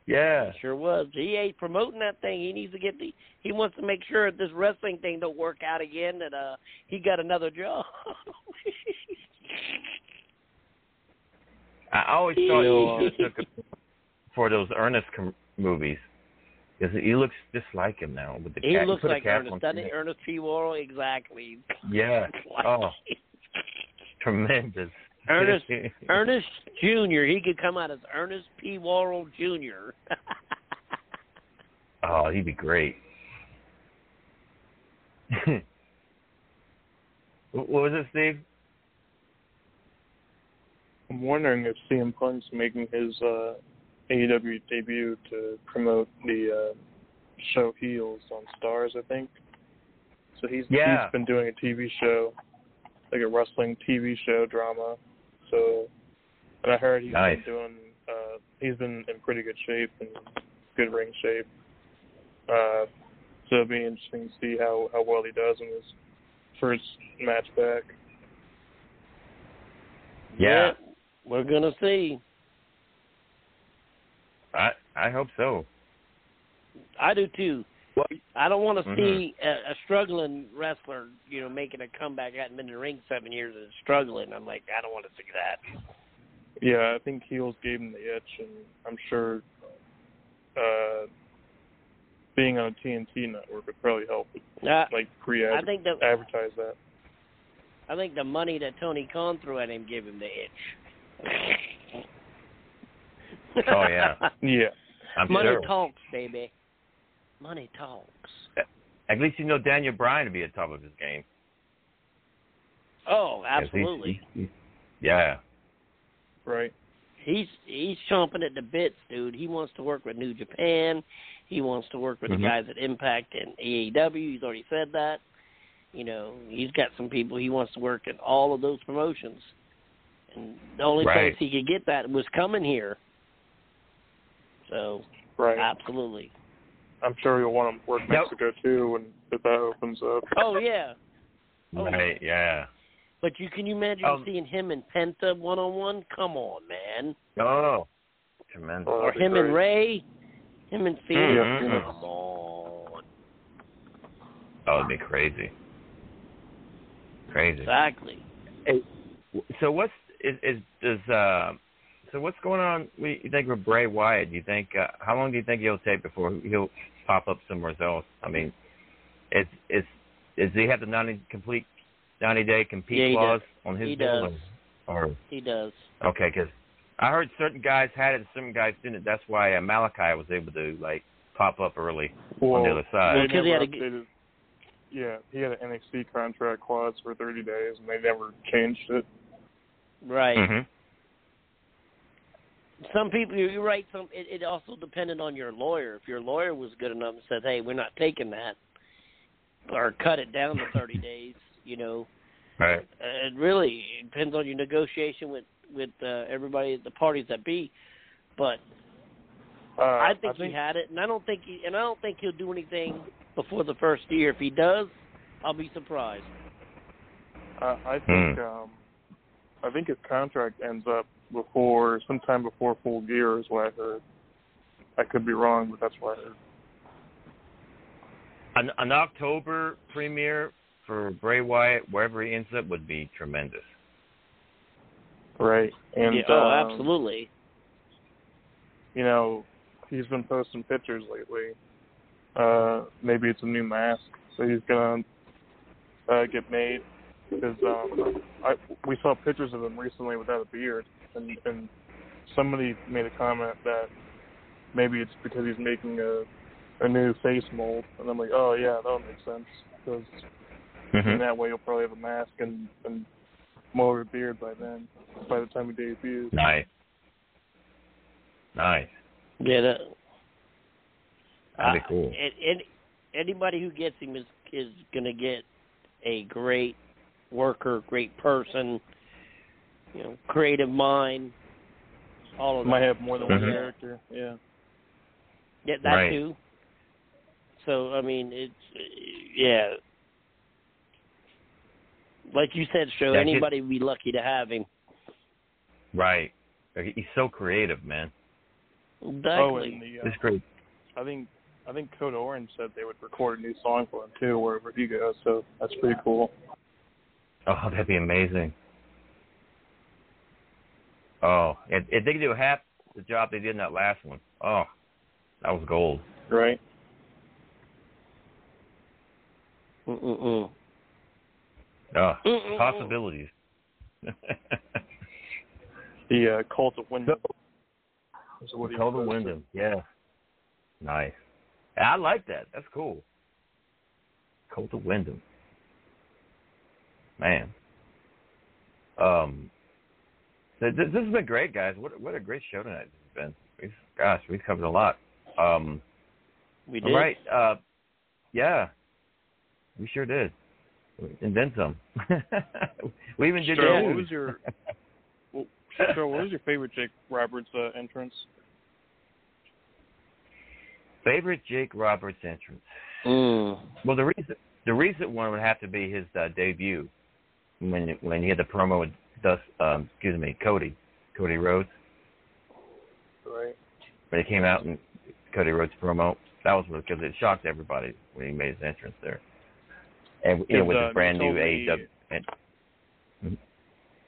Yeah. Sure was. He ain't promoting that thing. He needs to get the. He wants to make sure this wrestling thing don't work out again. That uh, he got another job. *laughs* I always thought he took for those Ernest com- movies because he looks just like him now with the he cap. looks like Ernest, on doesn't his. Ernest P. Worrell, exactly. Yeah. *laughs* Like- Oh, *laughs* tremendous. Ernest Ernest Junior. He could come out as Ernest P. Worrell Junior. oh, he'd be great. *laughs* what was it, Steve? I'm wondering if CM Punk's making his uh, AEW debut to promote the uh, show Heels on Starz. I think. So he's Yeah. he's been doing a TV show, like a wrestling TV show drama. So, and I heard he's Nice. been doing. Uh, he's been in pretty good shape and good ring shape. Uh, so it'll be interesting to see how how well he does in his first match back. Yeah, we're gonna see. I I hope so. I do too. I don't want to Mhm. see a, a struggling wrestler, you know, making a comeback. I hadn't been in the ring seven years and struggling. I'm like, I don't want to see that. Yeah, I think heels gave him the itch, and I'm sure uh, being on a TNT network would probably help. Uh, like pre I think that advertise that. I think the money that Tony Khan threw at him gave him the itch. *laughs* Oh, yeah. yeah. I'm money sure. talks, baby. Money talks. At least you know Daniel Bryan to be at top of his game. Oh, he's- absolutely. he's- yeah. Right. He's he's chomping at the bits, dude. He wants to work with New Japan. He wants to work with Mhm. the guys at Impact and AEW. He's already said that. You know, he's got some people he wants to work in all of those promotions. And the only Right. place he could get that was coming here. So, Right. absolutely. I'm sure you'll want to work Yep. Mexico too when if that opens up. Oh yeah. Oh, Right. Yeah. But you can you imagine Um, seeing him and Penta one on one? Come on, man. Oh, tremendous. or him and Ray, him and Fenix. Mhm. Come on. That would be crazy. Crazy. Exactly. Hey, so what's is is does uh so what's going on? We you think with Bray Wyatt? Do you think uh, how long do you think he'll take before he'll pop up somewhere else? I mean, is is is he have the ninety complete ninety day compete Yeah, clause does. on his He deal? does. Or He does. okay, because I heard certain guys had it, and certain guys didn't. That's why uh, Malakai was able to like pop up early on the other side. they Because he had a- updated- yeah, he had an NXT contract clause for 30 days, and they never changed it. Right. hmm Some people, you're right. Some it, it also depended on your lawyer. If your lawyer was good enough and said, "Hey, we're not taking that," or cut it down to 30 *laughs* days, you know, Right. uh, it really depends on your negotiation with with uh, everybody, at the parties that be. But Uh, I think I think he had it, and I don't think he, and I don't think he'll do anything before the first year. If he does, I'll be surprised. Uh, I think Hmm. um, I think his contract ends up before sometime before full gear is what I heard. I could be wrong, but that's what I heard. An, an October premiere for Bray Wyatt, wherever he ends up, would be tremendous. Right. And Yeah, oh, um, absolutely. You know, he's been posting pictures lately. Uh, maybe it's a new mask, so he's gonna uh, get made because um, I we saw pictures of him recently without a beard, and and somebody made a comment that maybe it's because he's making a a new face mold, and I'm like, oh yeah, that would make sense because in that way you'll probably have a mask and and more of a beard by then, by the time he debuts. Nice. Nice. Yeah, that, That'd be uh, cool. And, and anybody who gets him is is going to get a great worker, great person, you know, creative mind. All of Might that. have more than one So, yeah. character. Yeah. Yeah, that Right. too. So I mean, it's yeah. Like you said, show Yeah, anybody would be lucky to have him. Right. He's so creative, man. Exactly. Oh, and the, uh, It's great. I think I think Code Orange said they would record a new song for him too, wherever he goes. So that's pretty cool. Oh, that'd be amazing. Oh, if, if they could do half the job they did in that last one, oh, that was gold. Right. Mm-mm-mm. Oh, possibilities. *laughs* The uh, Cult of Wyndham. Is what Cult of. Wyndham, yeah. Nice. I like that. That's cool. Cult of Wyndham. Man. Um. This, this has been great, guys. What what a great show tonight this has been. We've, gosh, we've covered a lot. Um. We did. right. Uh. Yeah. We sure did. And then some. *laughs* we even did that. what was your well, what was your favorite Jake Roberts uh, entrance? Favorite Jake Roberts entrance? Mm. Well, the recent the recent one would have to be his uh, debut when when he had the promo with Dust. Um, excuse me, Cody, Cody Rhodes. Right. When he came out and Cody Rhodes promo, that was because it shocked everybody when he made his entrance there. And you know, with uh, his brand new told me- AEW. And,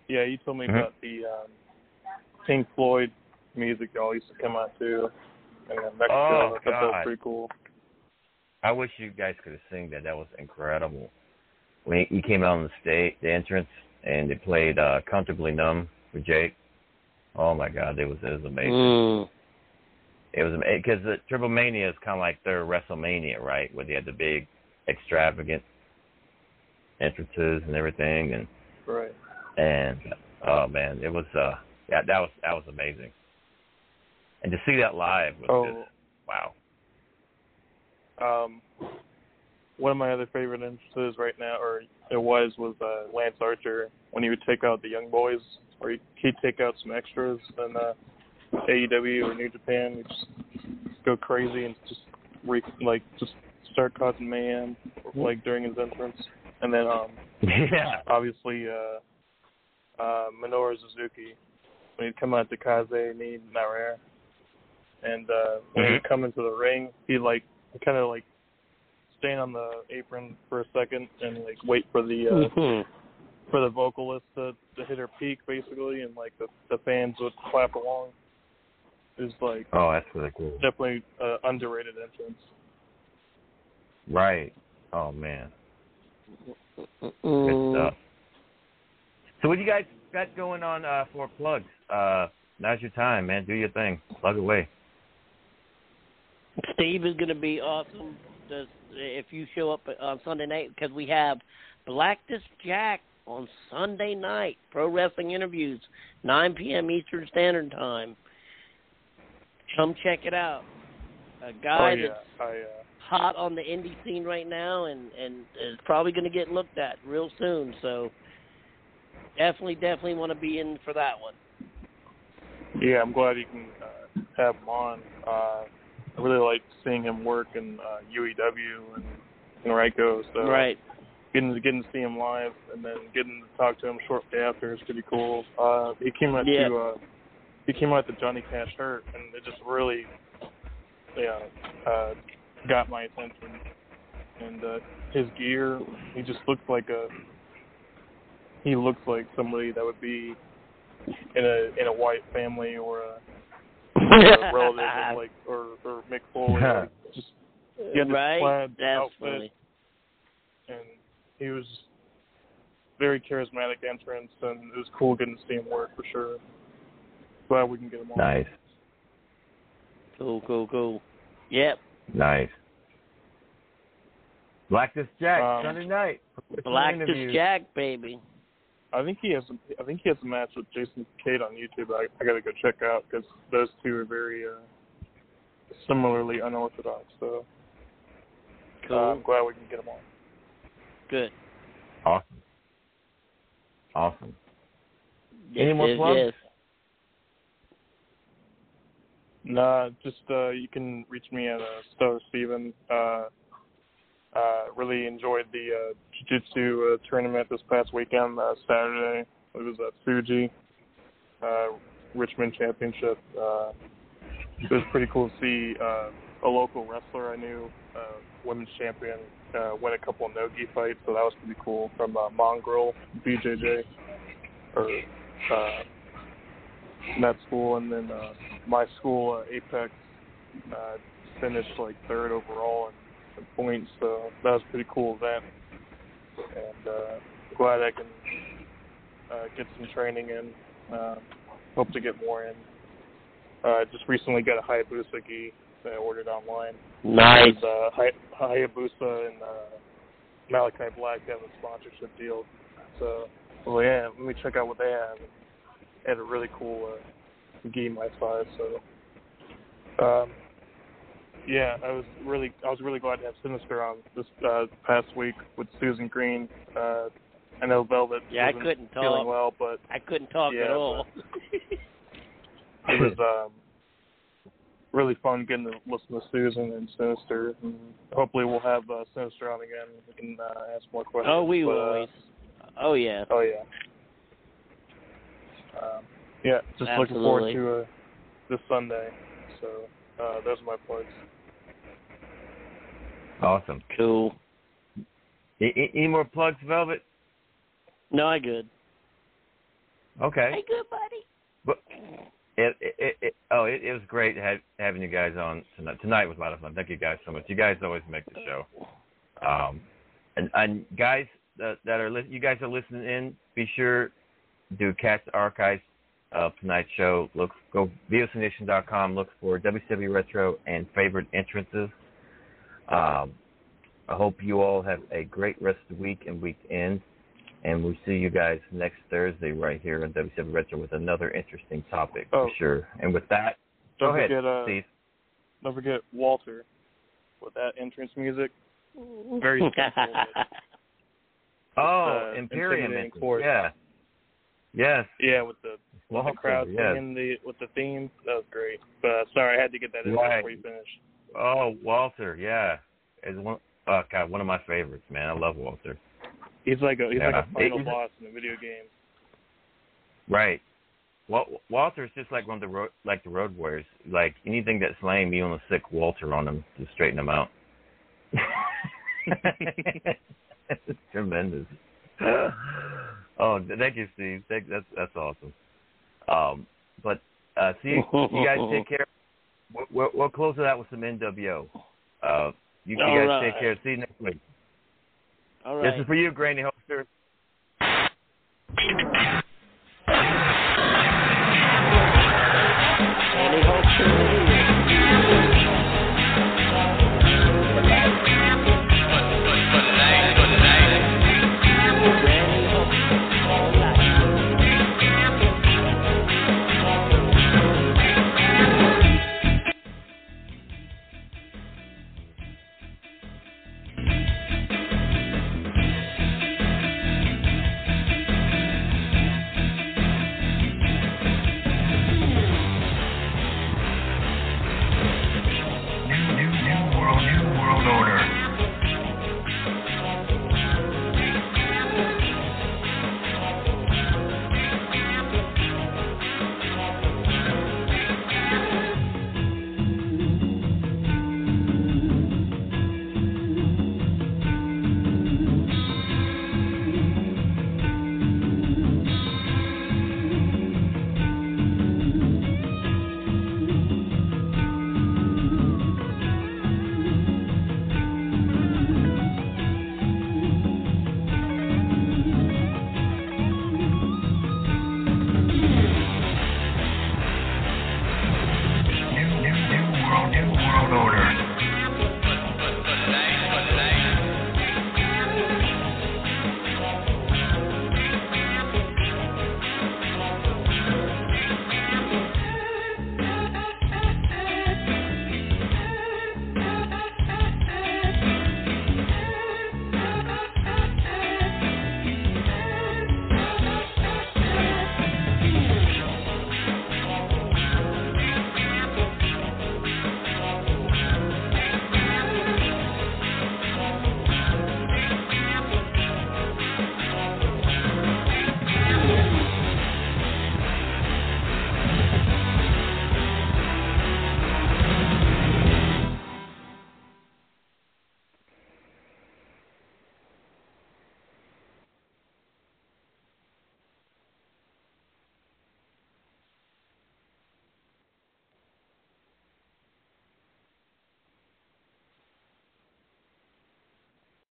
Yeah, you told me Mhm. about the um, Pink Floyd music y'all used to come out to in Mexico. Oh, I thought that was God. pretty cool. I wish you guys could have seen that. That was incredible. When he, he came out on the stage, the entrance, and they played uh, "Comfortably Numb" with Jake. Oh my God, it was it was amazing. Mm. It was amazing because the Triple Mania is kind of like their WrestleMania, right? Where they had the big, extravagant entrances and everything, and Right. and oh man, it was uh yeah that was that was amazing. And to see that live was Oh. just wow. Um, one of my other favorite entrances right now, or it was, was uh, Lance Archer when he would take out the young boys, or he'd, he'd take out some extras in uh, AEW or New Japan. He'd just go crazy and just re- like just start causing mayhem like during his entrance, and then um, *laughs* Yeah. obviously uh, uh, Minoru Suzuki when he'd come out to Kaze Ni Nare, and uh, when he would come into the ring, he'd like kind of like stand on the apron for a second and like wait for the uh, Mhm. for the vocalist to, to hit her peak basically, and like the the fans would clap along. Is like Oh, that's really cool. definitely uh, underrated entrance. Right. Oh man. Good stuff. So what do you guys got going on uh, for plugs? Uh, now's your time, man. Do your thing. Plug away. Steve is going to be awesome. Just, if you show up on Sunday night, because we have Blacktest Jack on Sunday night, pro wrestling interviews, 9 p.m. Eastern Standard Time. Come check it out. A guy oh yeah, that's I uh, hot on the indie scene right now, and and is probably going to get looked at real soon. So definitely, definitely want to be in for that one. Yeah, I'm glad you can uh, have him on. Uh, I really like seeing him work in uh, UEW and in Ryko. So Right. getting to getting to see him live and then getting to talk to him shortly after is pretty cool. Uh, he came out Yeah. to uh, he came out to Johnny Cash Hurt, and it just really yeah uh, got my attention. And uh, his gear, he just looks like a he looks like somebody that would be in a in a Wyatt family or a, a relative of like *laughs* or or Mick Foley. Like, just he had this right? plaid That's outfit funny. and he was very charismatic entrance and it was cool getting to see him work for sure. Glad we can get him on. Nice. Cool, cool, cool. Yep. Nice. Blacktest Jack Um, Sunday night. Blacktest Interviews. Jack, baby. I think he has. I think he has a match with Jason Cade on YouTube. I, I got to go check out because those two are very uh, similarly unorthodox. So uh, I'm glad we can get them on. Good. Awesome. Awesome. Yes, Any more yes, plugs? yes. Nah, just uh, you can reach me at uh, Stellar Steven. Uh, uh, really enjoyed the uh, jiu-jitsu uh, tournament this past weekend, uh, Saturday. It was at Fuji uh, Richmond Championship. Uh, it was pretty cool to see uh, a local wrestler I knew, uh, women's champion, uh, win a couple of no-gi fights, so that was pretty cool from uh, Mongrel BJJ or uh, in that school, and then uh, my school, uh, Apex, uh, finished like third overall in, in points, so that was a pretty cool event. And uh, glad I can uh, get some training in. Uh, hope to get more in. Uh, just recently got a Hayabusa gi that I ordered online. Nice. And, uh, Hay- Hayabusa and uh, Malakai Black have a sponsorship deal. So, well, yeah, let me check out what they have. They had a really cool uh, gi my size. So, um, yeah, I was really, I was really glad to have Sinister on this uh, past week with Susan Green. Uh, I know Velvet Yeah, I couldn't feeling talk. well, but I couldn't talk Yeah, at all. *laughs* it was um, really fun getting to listen to Susan and Sinister. And hopefully, we'll have uh, Sinister on again. We can uh, ask more questions. oh, we but, will uh. Oh yeah. Oh yeah. Um, yeah, just looking forward to uh, this Sunday. So uh, those are my plugs. Awesome. Cool. A- a- any more plugs, Velvet? No, I good. Okay. Hey, good buddy. But it, it, it, it oh, it, it was great ha- having you guys on tonight. Tonight was a lot of fun. Thank you guys so much. You guys always make the show. Um, and and guys that, that are li- you guys are listening in, be sure to catch the archives of tonight's show. Look, go VOCNation.com. Look for WCW Retro and favorite entrances. Um, I hope you all have a great rest of the week and weekend. And we'll see you guys next Thursday right here on WCW Retro with another interesting topic Oh. for sure. And with that, Don't go ahead, forget, uh, Steve. Don't forget Walter with that entrance music. Very *laughs* simple. Oh, uh, Imperium. intimidating entrance. Yeah. Yes. Yeah, with the with the crowd yes. singing the with the theme. That was great. But uh, sorry, I had to get that in Right. before you finish. Oh, Walter. Yeah. Is one. Oh God, one of my favorites, man. I love Walter. He's like a he's like a final He's- boss in a video game. Right. Wal- Walter's just like one of the road, like the Road Warriors. Like anything that's lame, you want to sick Walter on him to straighten him out. *laughs* it's tremendous. *laughs* Oh, th- thank you, Steve. Thank, that's that's awesome. Um, but uh, see, you guys take *laughs* care. We'll, we'll, we'll close it out with some NWO. Uh, you, you guys right. take care. See you next week. All right. This is for you, Granny Holster.